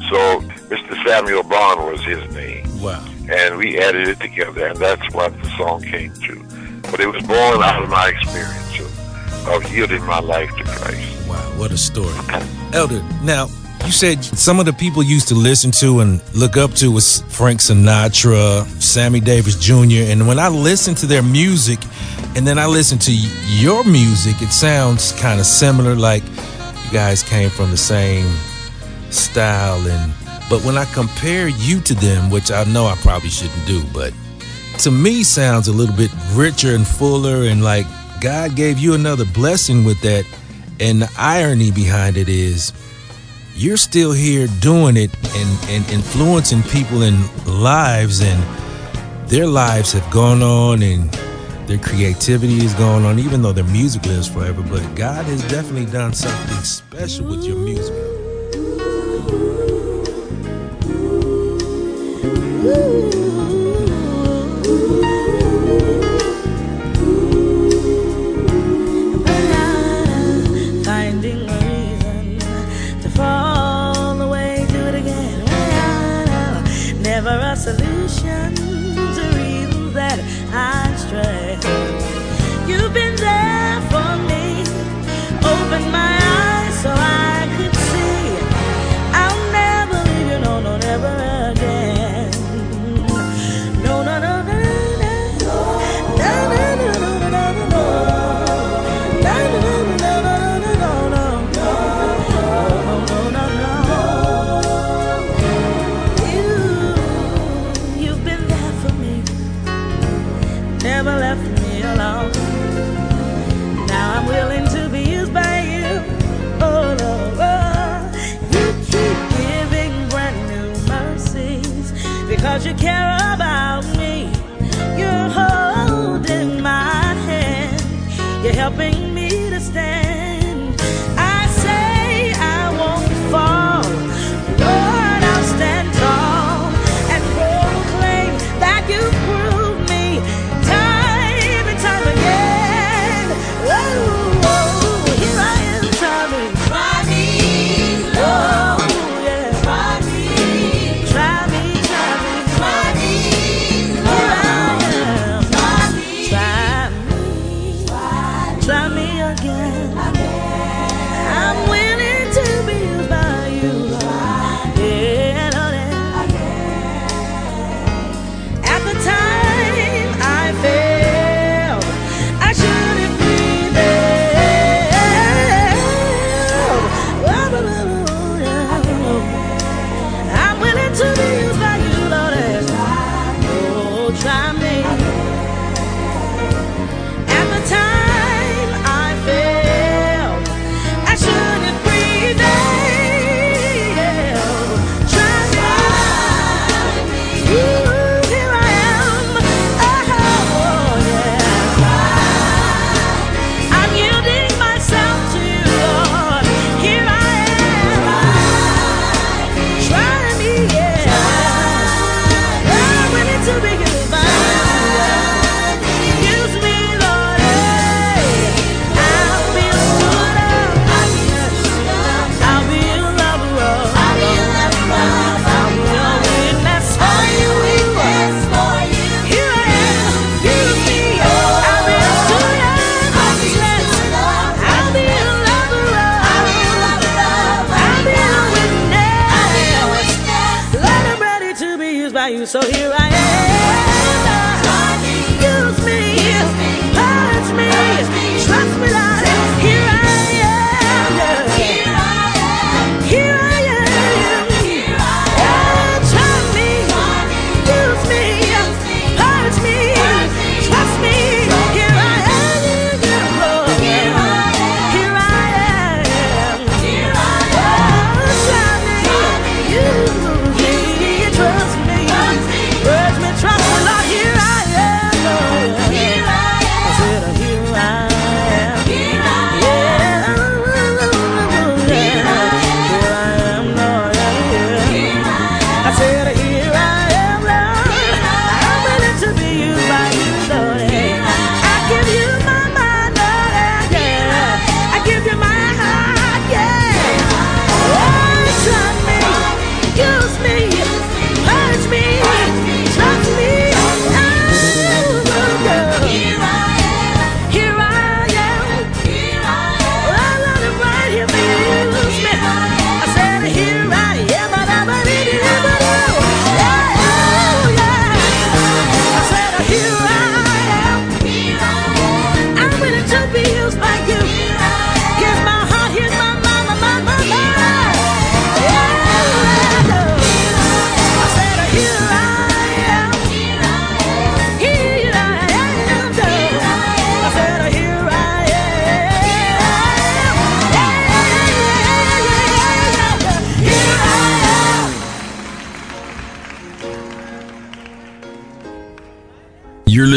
So Mr. Samuel Bond was his name. Wow. And we added it together, and that's what the song came to. But it was born out of my experience of, of yielding my life to Christ. Wow, what a story. Elder, now, you said some of the people you used to listen to and look up to was Frank Sinatra, Sammy Davis Jr. And when I listen to their music and then I listen to your music, it sounds kind of similar, like you guys came from the same style. And but when I compare you to them, which I know I probably shouldn't do, but to me sounds a little bit richer and fuller and like God gave you another blessing with that. And the irony behind it is you're still here doing it and, and influencing people in lives and their lives have gone on and their creativity is going on, even though their music lives forever. But God has definitely done something special with your music. absolute.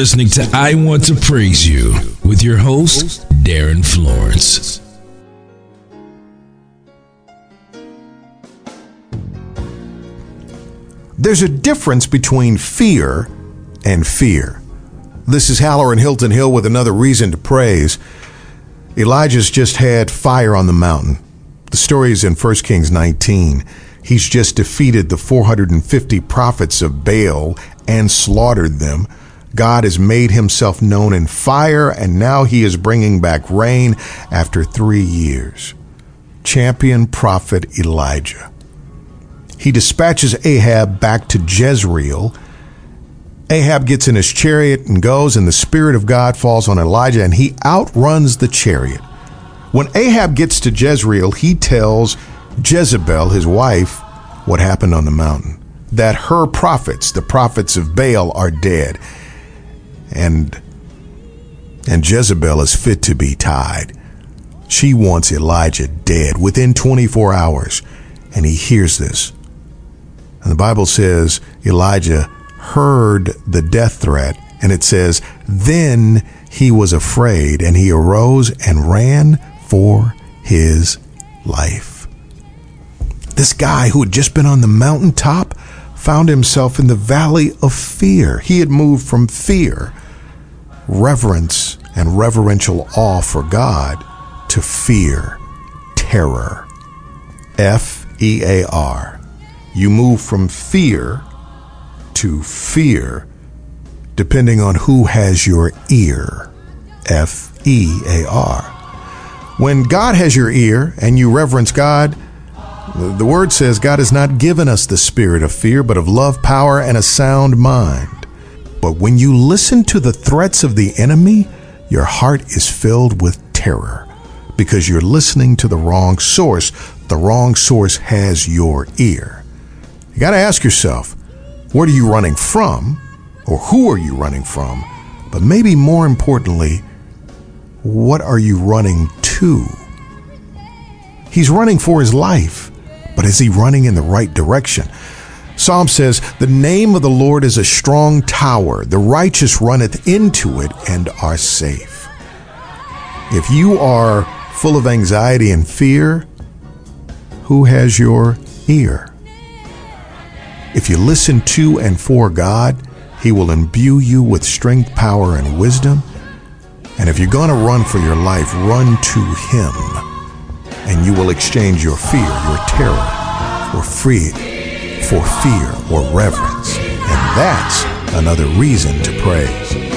Listening to I Want to Praise You with your host, Darin Florence. There's a difference between fear and fear. This is Hallerin Hilton Hill with another reason to praise. Elijah's just had fire on the mountain. The story is in 1 Kings 19. He's just defeated the 450 prophets of Baal and slaughtered them. God has made himself known in fire, and now he is bringing back rain after three years. Champion prophet Elijah. He dispatches Ahab back to Jezreel. Ahab gets in his chariot and goes, and the Spirit of God falls on Elijah, and he outruns the chariot. When Ahab gets to Jezreel, he tells Jezebel, his wife, what happened on the mountain. That her prophets, the prophets of Baal, are dead. And and Jezebel is fit to be tied. She wants Elijah dead within 24 hours. And he hears this. And the Bible says Elijah heard the death threat, and it says, Then he was afraid, and he arose and ran for his life. This guy who had just been on the mountaintop found himself in the valley of fear. He had moved from fear, reverence, and reverential awe for God to fear, terror. F E A R. You move from fear to fear depending on who has your ear. F E A R. When God has your ear and you reverence God, the word says God has not given us the spirit of fear, but of love, power, and a sound mind. But when you listen to the threats of the enemy, your heart is filled with terror because you're listening to the wrong source. The wrong source has your ear. You got to ask yourself, what are you running from? Or who are you running from? But maybe more importantly, what are you running to? He's running for his life, but is he running in the right direction? Psalm says, The name of the Lord is a strong tower. The righteous runneth into it and are safe. If you are full of anxiety and fear, who has your ear? If you listen to and for God, He will imbue you with strength, power, and wisdom. And if you're going to run for your life, run to Him. And you will exchange your fear, your terror, for free, for fear or reverence. And that's another reason to praise.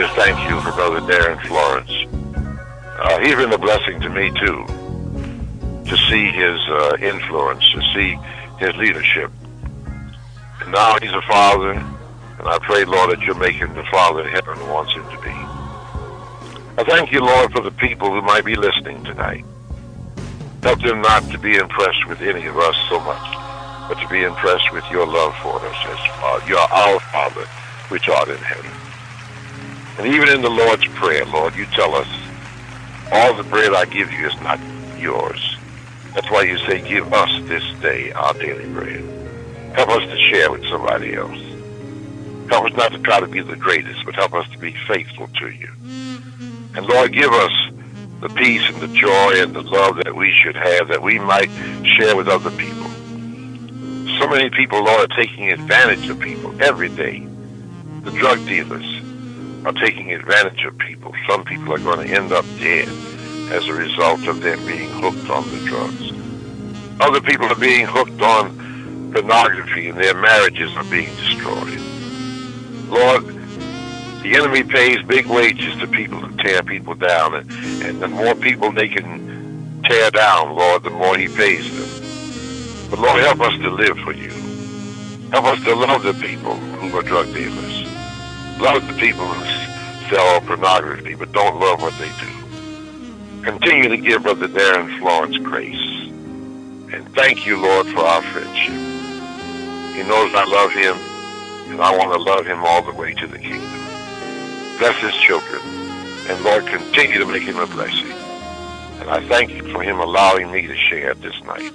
Just thank you for Brother Darin Florence. Uh, he's been a blessing to me, too, to see his uh, influence, to see his leadership. And now he's a father, and I pray, Lord, that you'll make him the father heaven wants him to be. I thank you, Lord, for the people who might be listening tonight. Help them not to be impressed with any of us so much, but to be impressed with your love for us as uh, you're our Father, which art in heaven. And even in the Lord's Prayer, Lord, you tell us, all the bread I give you is not yours. That's why you say, give us this day our daily bread. Help us to share with somebody else. Help us not to try to be the greatest, but help us to be faithful to you. Mm-hmm. And Lord, give us the peace and the joy and the love that we should have that we might share with other people. So many people, Lord, are taking advantage of people every day. The drug dealers are taking advantage of people. Some people are going to end up dead as a result of them being hooked on the drugs. Other people are being hooked on pornography and their marriages are being destroyed. Lord, the enemy pays big wages to people to tear people down, and, and the more people they can tear down, Lord, the more He pays them. But Lord, help us to live for you. Help us to love the people who are drug dealers. Love the people who sell pornography, but don't love what they do. Continue to give Brother Darin Florence grace. And thank you, Lord, for our friendship. He knows I love him, and I want to love him all the way to the kingdom. Bless his children, and Lord, continue to make him a blessing. And I thank you for him allowing me to share this night.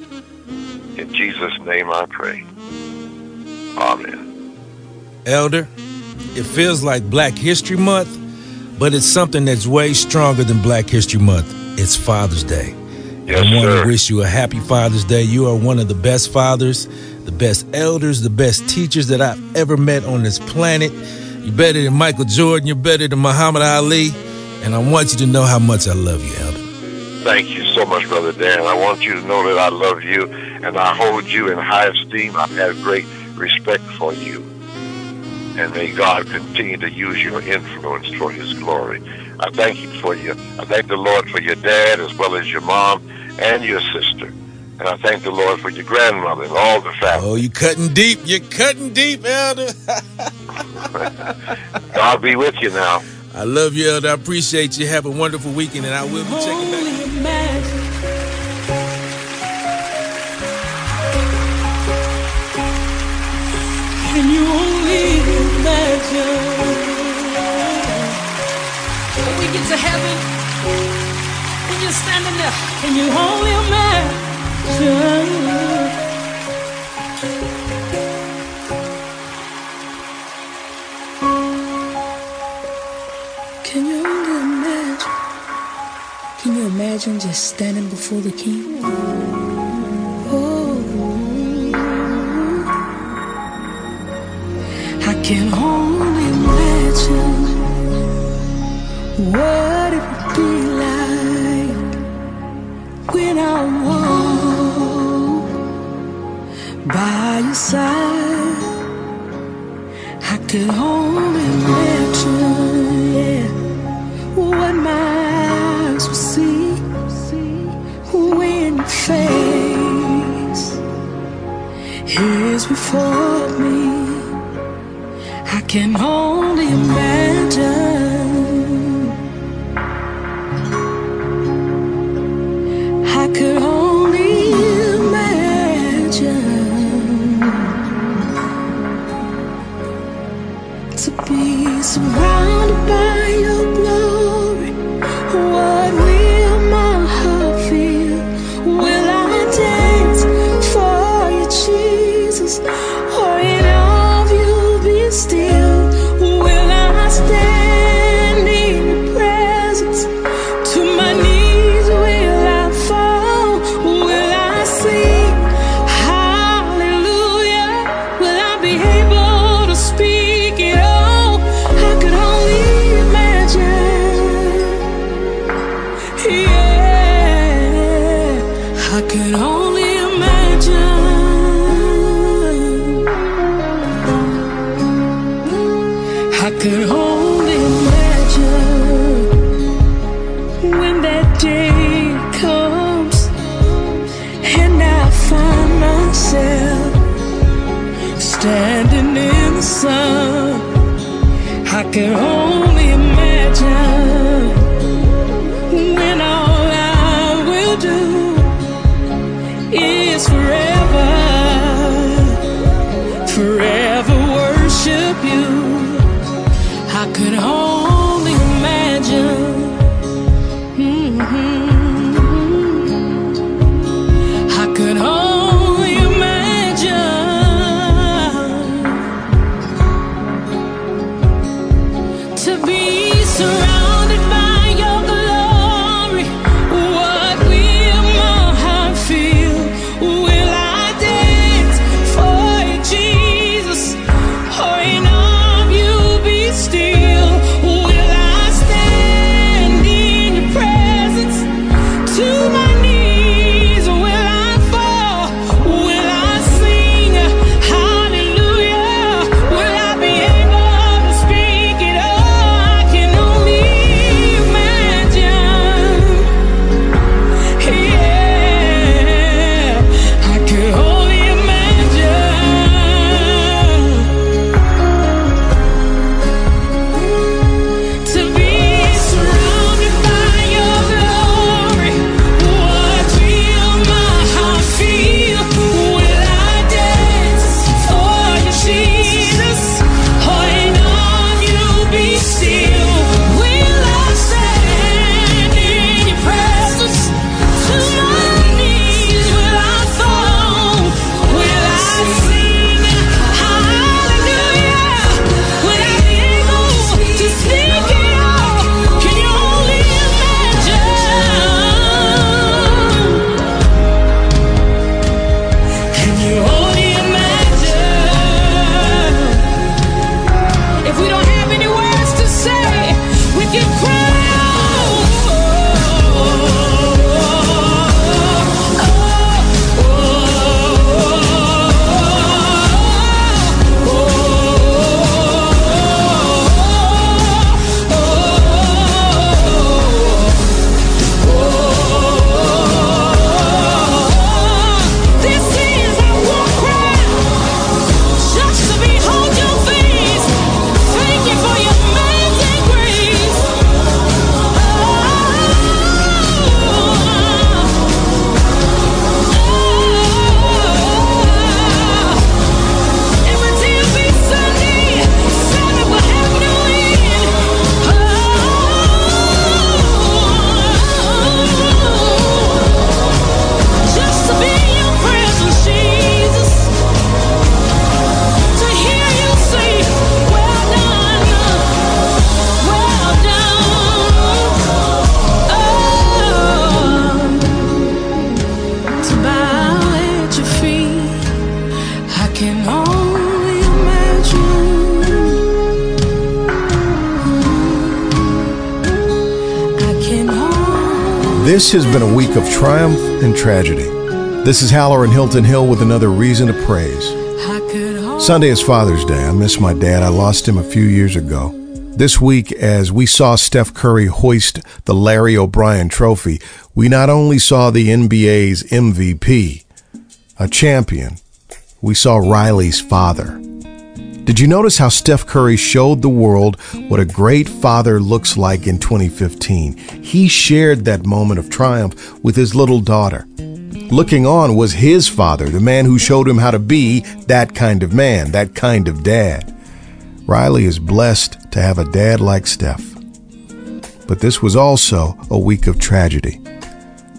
In Jesus' name I pray. Amen. Elder, it feels like Black History Month, but it's something that's way stronger than Black History Month. It's Father's Day. Yes, I want to wish you a happy Father's Day. You are one of the best fathers, the best elders, the best teachers that I've ever met on this planet. You're better than Michael Jordan. You're better than Muhammad Ali. And I want you to know how much I love you, Elder. Thank you so much, Brother Dan. I want you to know that I love you and I hold you in high esteem. I have great respect for you. And may God continue to use your influence for his glory. I thank you for you. I thank the Lord for your dad as well as your mom and your sister. And I thank the Lord for your grandmother and all the family. Oh, you're cutting deep. You're cutting deep, Elder. God be with you now. I love you, Elder. I appreciate you. Have a wonderful weekend, and I will be checking back. Only. Can you can you only imagine? Can you only imagine? Can you imagine just standing before the king? Can only imagine what it would be like when I walk by your side. I could only imagine, yeah, what my eyes will see when your face is before me. Can only imagine. I could only imagine. to be surrounded could has been a week of triumph and tragedy. This is Hallerin Hilton Hill with another reason to praise. Sunday is Father's Day. I miss my dad. I lost him a few years ago. This week, as we saw Steph Curry hoist the Larry O'Brien trophy, we not only saw the NBA's MVP, a champion, we saw Riley's father. Did you notice how Steph Curry showed the world what a great father looks like in 2015? He shared that moment of triumph with his little daughter. Looking on was his father, the man who showed him how to be that kind of man, that kind of dad. Riley is blessed to have a dad like Steph. But this was also a week of tragedy.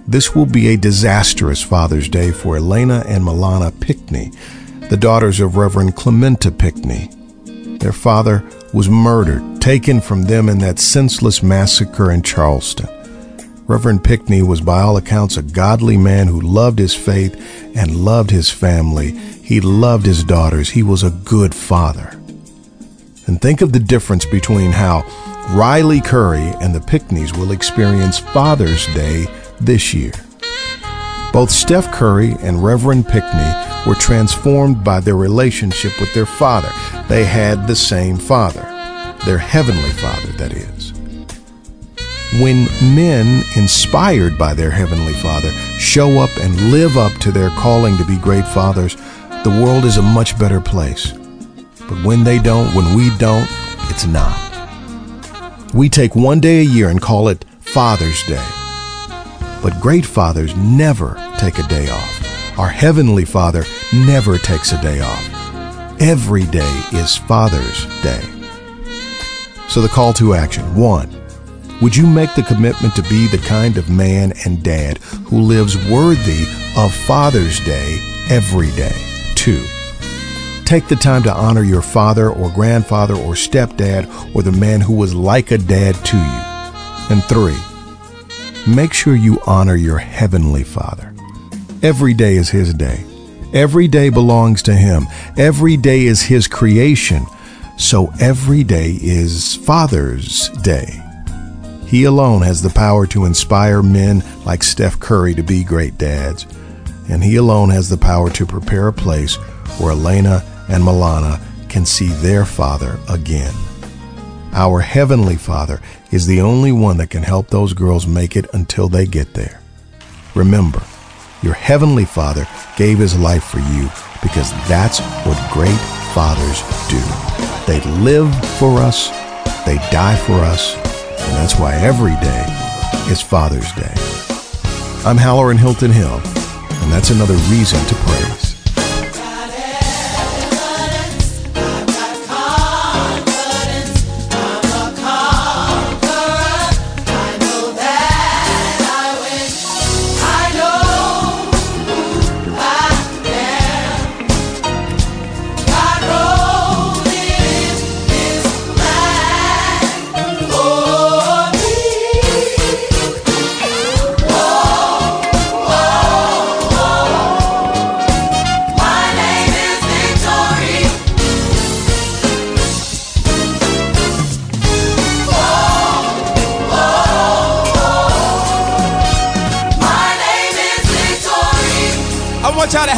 This will be a disastrous Father's Day for Elena and Milana Pickney, the daughters of Reverend Clementa Pickney. Their father was murdered, taken from them in that senseless massacre in Charleston. Reverend Pickney was, by all accounts, a godly man who loved his faith and loved his family. He loved his daughters. He was a good father. And think of the difference between how Riley Curry and the Pickneys will experience Father's Day this year. Both Steph Curry and Reverend Pickney were transformed by their relationship with their father. They had the same father, their heavenly father, that is. When men inspired by their heavenly father show up and live up to their calling to be great fathers, the world is a much better place. But when they don't, when we don't, it's not. We take one day a year and call it Father's Day. But great fathers never take a day off. Our Heavenly Father never takes a day off. Every day is Father's Day. So the call to action one, would you make the commitment to be the kind of man and dad who lives worthy of Father's Day every day? Two, take the time to honor your father or grandfather or stepdad or the man who was like a dad to you. And three, make sure you honor your heavenly father. Every day is his day. Every day belongs to him. Every day is his creation. So every day is Father's Day. He alone has the power to inspire men like Steph Curry to be great dads. And he alone has the power to prepare a place where Elena and Milana can see their father again. Our Heavenly Father is the only one that can help those girls make it until they get there. Remember, your Heavenly Father gave His life for you because that's what great fathers do. They live for us, they die for us, and that's why every day is Father's Day. I'm Hallerin Hilton Hill, and that's another reason to praise.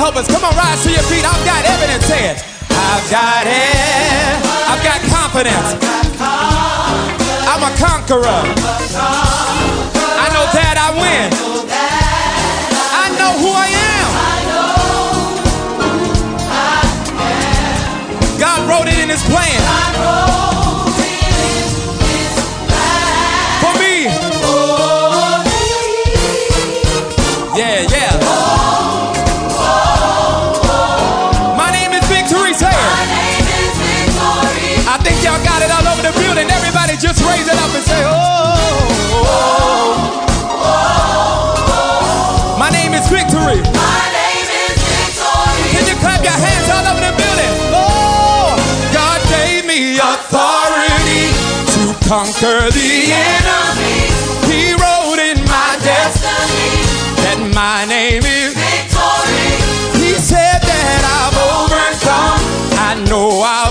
Come on, rise to your feet. I've got evidence. It. I've got it. I've got confidence. I'm a conqueror. I know that I win. Conquer the enemy. He wrote in my destiny that my name is Victory. He said that I've overcome. I know I've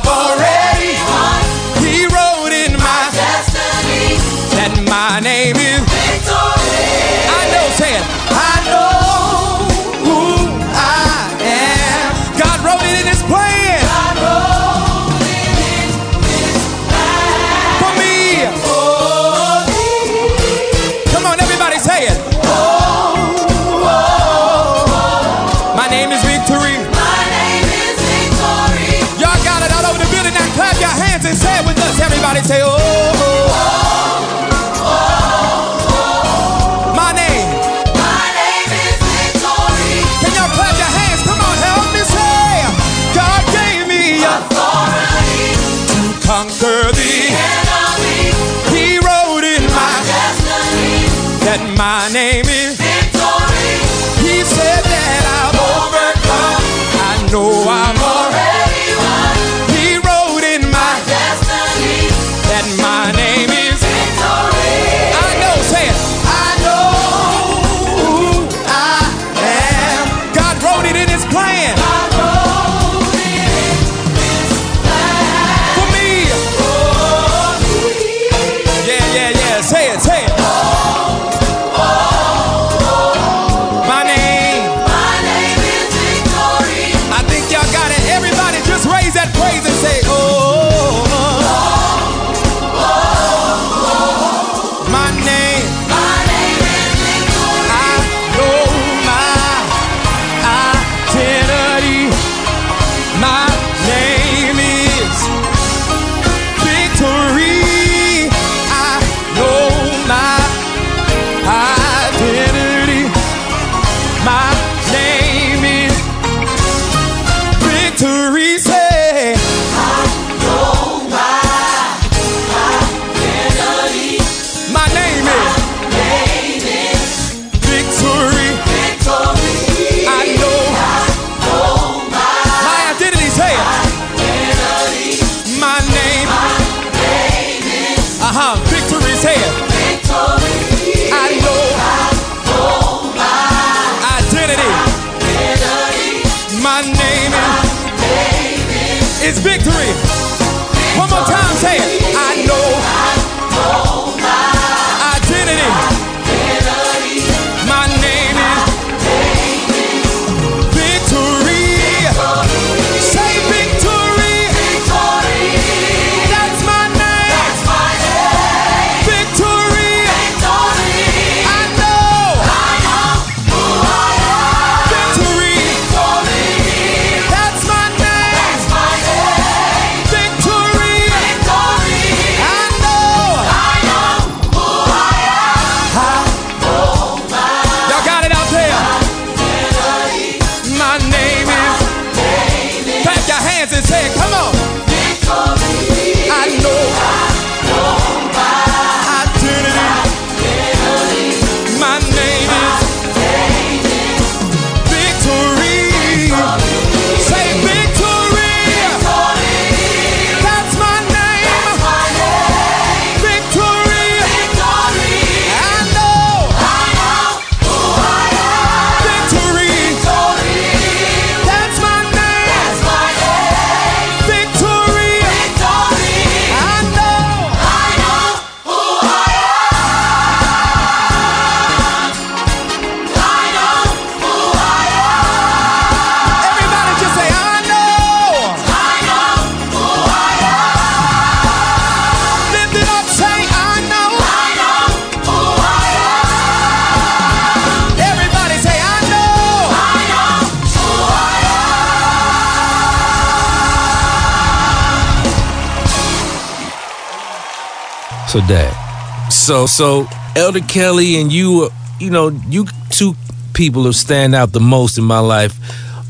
So, Dad. So, so Elder Kelly and you, uh, you know, you two people have stand out the most in my life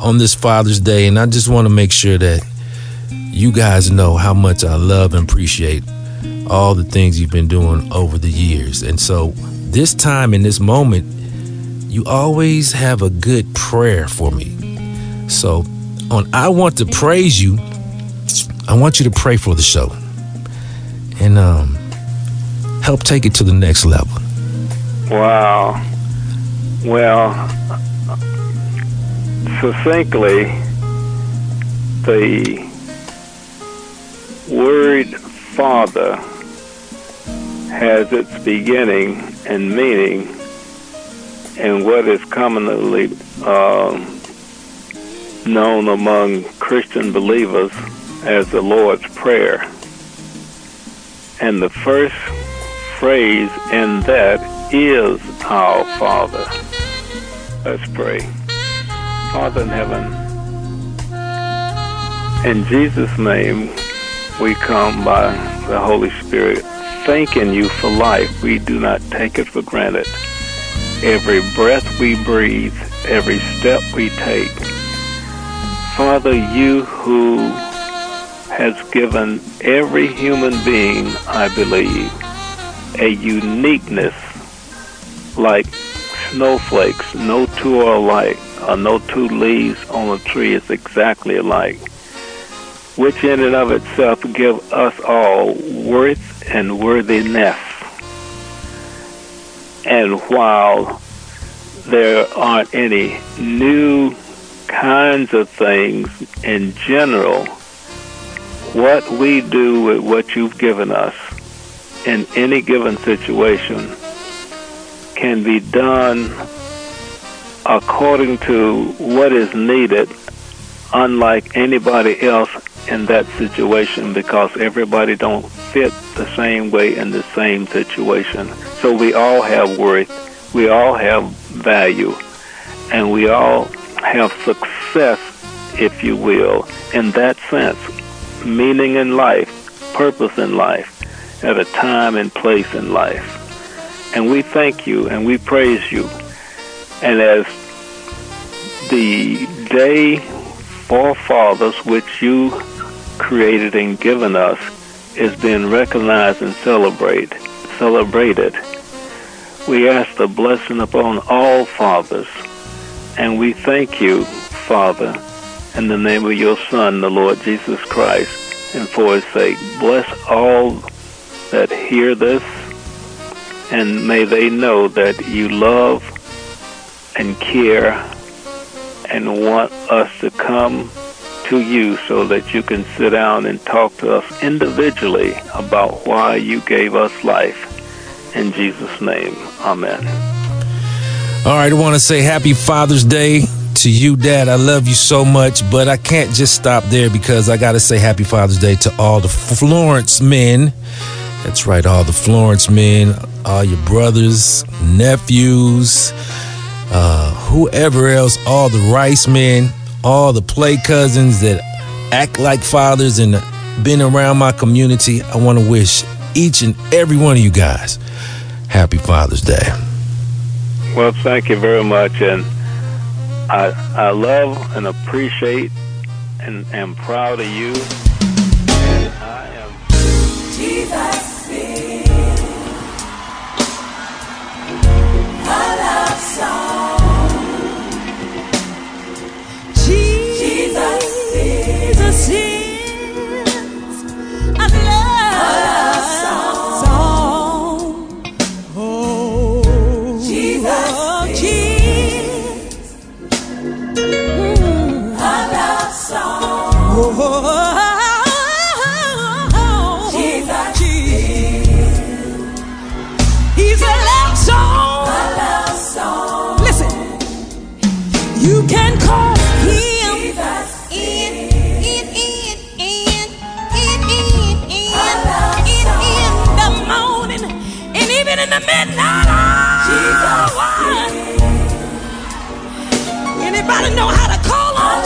on this Father's Day, and I just want to make sure that you guys know how much I love and appreciate all the things you've been doing over the years. And so, this time in this moment, you always have a good prayer for me. So, on I Want to Praise You, I want you to pray for the show and um, help take it to the next level. Wow. Well, succinctly, the word Father has its beginning and meaning in what is commonly um, known among Christian believers as the Lord's Prayer. And the first phrase and that is our Father. Let's pray. Father in heaven, in Jesus' name, we come by the Holy Spirit thanking you for life. We do not take it for granted. Every breath we breathe, every step we take. Father, you who has given every human being, I believe, a uniqueness like snowflakes. No two are alike, or no two leaves on a tree is exactly alike, which in and of itself give us all worth and worthiness. And while there aren't any new kinds of things in general, what we do with what you've given us in any given situation can be done according to what is needed, unlike anybody else in that situation, because everybody don't fit the same way in the same situation. So we all have worth, we all have value, and we all have success, if you will, in that sense, meaning in life, purpose in life, at a time and place in life. And we thank you and we praise you. And as the day for fathers, which you created and given us, is being recognized and celebrate, celebrated, we ask the blessing upon all fathers. And we thank you, Father, in the name of your Son, the Lord Jesus Christ, and for his sake. Bless all that hear this, and may they know that you love and care and want us to come to you so that you can sit down and talk to us individually about why you gave us life. In Jesus' name, amen. All right, I want to say happy Father's Day to you, Dad. I love you so much, but I can't just stop there because I got to say happy Father's Day to all the Florence men. That's right, all the Florence men, all your brothers, nephews, uh, whoever else, all the Rice men, all the play cousins that act like fathers and been around my community. I want to wish each and every one of you guys happy Father's Day. Well, thank you very much, and I I love and appreciate and am proud of you. And I song. Jesus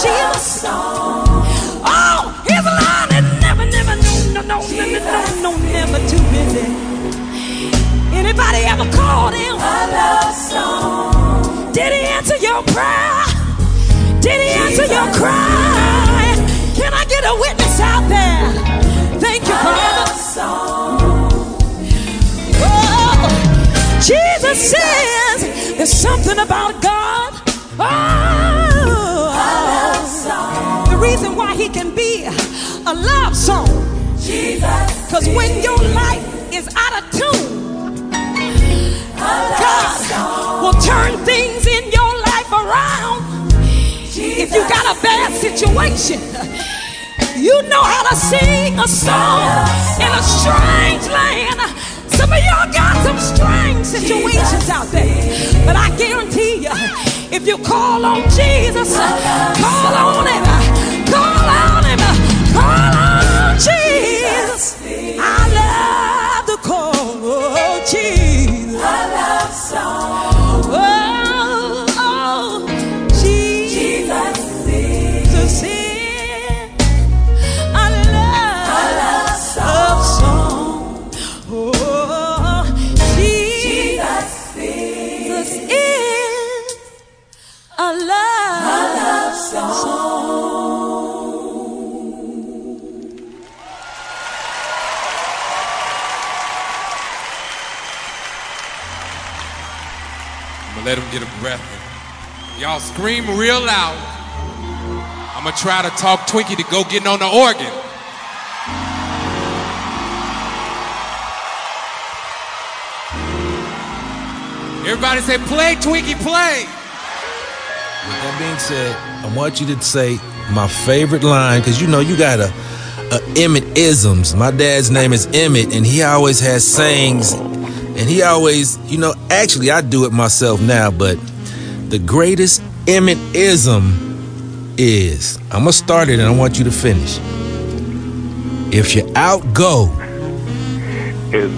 Jesus? Oh, he's a line that never, never, no, no, no, no, no, no, no, never too busy. Anybody ever called him? A love song. Did he answer your prayer? Did he answer your cry? Can I get a witness out there? Thank you, Father. Oh, Jesus says there's something about God. Oh, reason why he can be a love song. Jesus. Because when your life is out of tune, God will turn things in your life around. If you got a bad situation, you know how to sing a song in a strange land. Some of y'all got some strange situations out there. But I guarantee you, if you call on Jesus, call on him, call on him, call on Jesus. Let him get a breath. Y'all scream real loud. I'm gonna try to talk Twinkie to go getting on the organ. Everybody say, play, Twinkie, play. With that being said, I want you to say my favorite line because you know you got a, a Emmett isms. My dad's name is Emmett, and he always has sayings, and he always, you know, actually I do it myself now, but the greatest Emmett ism is I'm gonna start it and I want you to finish. If you outgo, is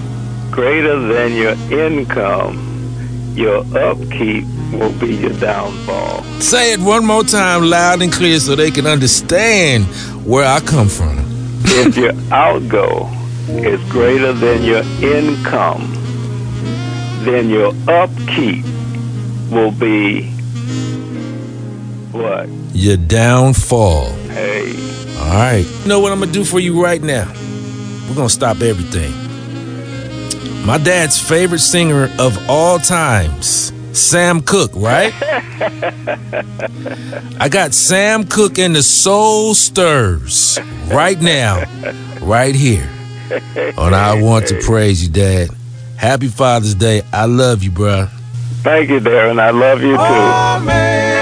greater than your income, your upkeep will be your downfall. say it one more time loud and clear so they can understand where I come from. if your outgo is greater than your income, then your upkeep will be what? Your downfall. Hey. All right. You know what I'm gonna do for you right now? We're gonna stop everything. My dad's favorite singer of all times, Sam Cooke, right? I got Sam Cooke and the Soul Stirrers right now, right here. On I Want to Praise You, Dad. Happy Father's Day. I love you, bruh. Thank you, Darin. I love you too. Amazing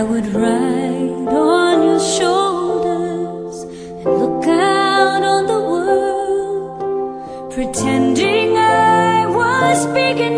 I would ride on your shoulders and look out on the world, pretending I was big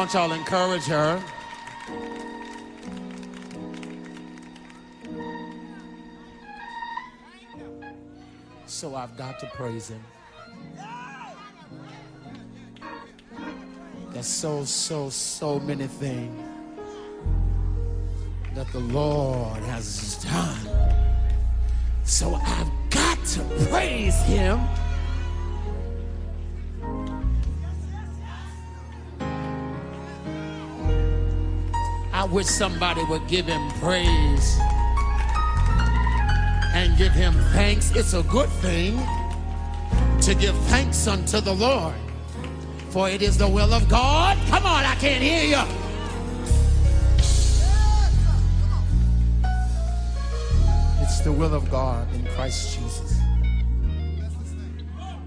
Won't y'all encourage her? So I've got to praise him. There's so, so, so many things that the Lord has done. So I've got to praise him. I wish somebody would give him praise and give him thanks. It's a good thing to give thanks unto the Lord, for it is the will of God. Come on, I can't hear you. It's the will of God in Christ Jesus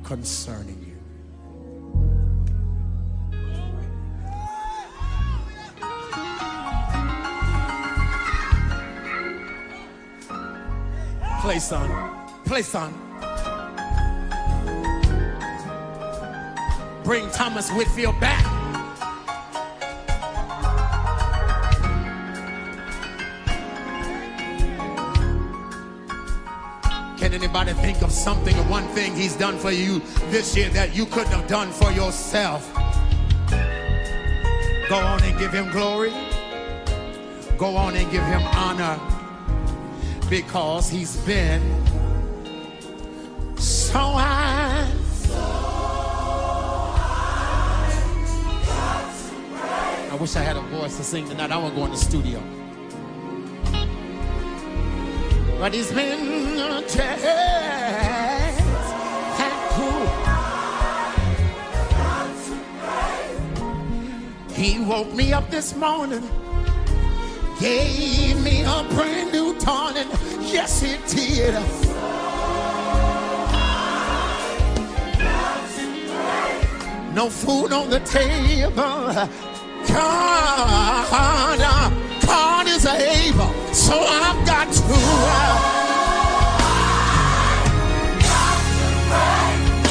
concerning Play, son. Play, son. Bring Thomas Whitfield back. Can anybody think of something or one thing he's done for you this year that you couldn't have done for yourself? Go on and give him glory. Go on and give him honor because he's been so high. I wish I had a voice to sing tonight. I want to go in the studio. But he's been just that good. He woke me up this morning gave me a brand new dawning. Yes, it did. No food on the table. God, God is able. So I've got to.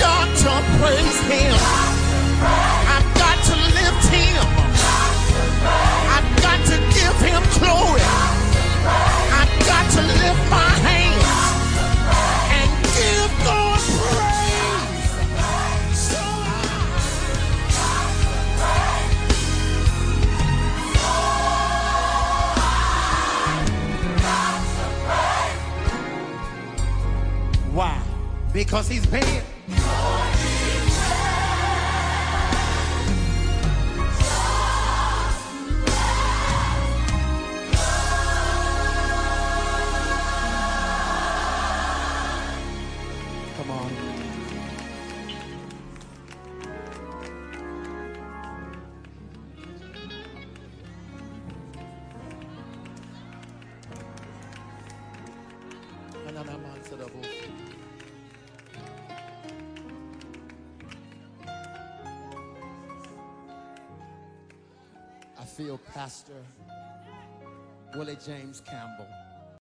Got to praise him. I've got to lift him. I've got to give him glory. I've got to lift my hands and give God praise. So Why? Because he's paying. Pastor Willie James Campbell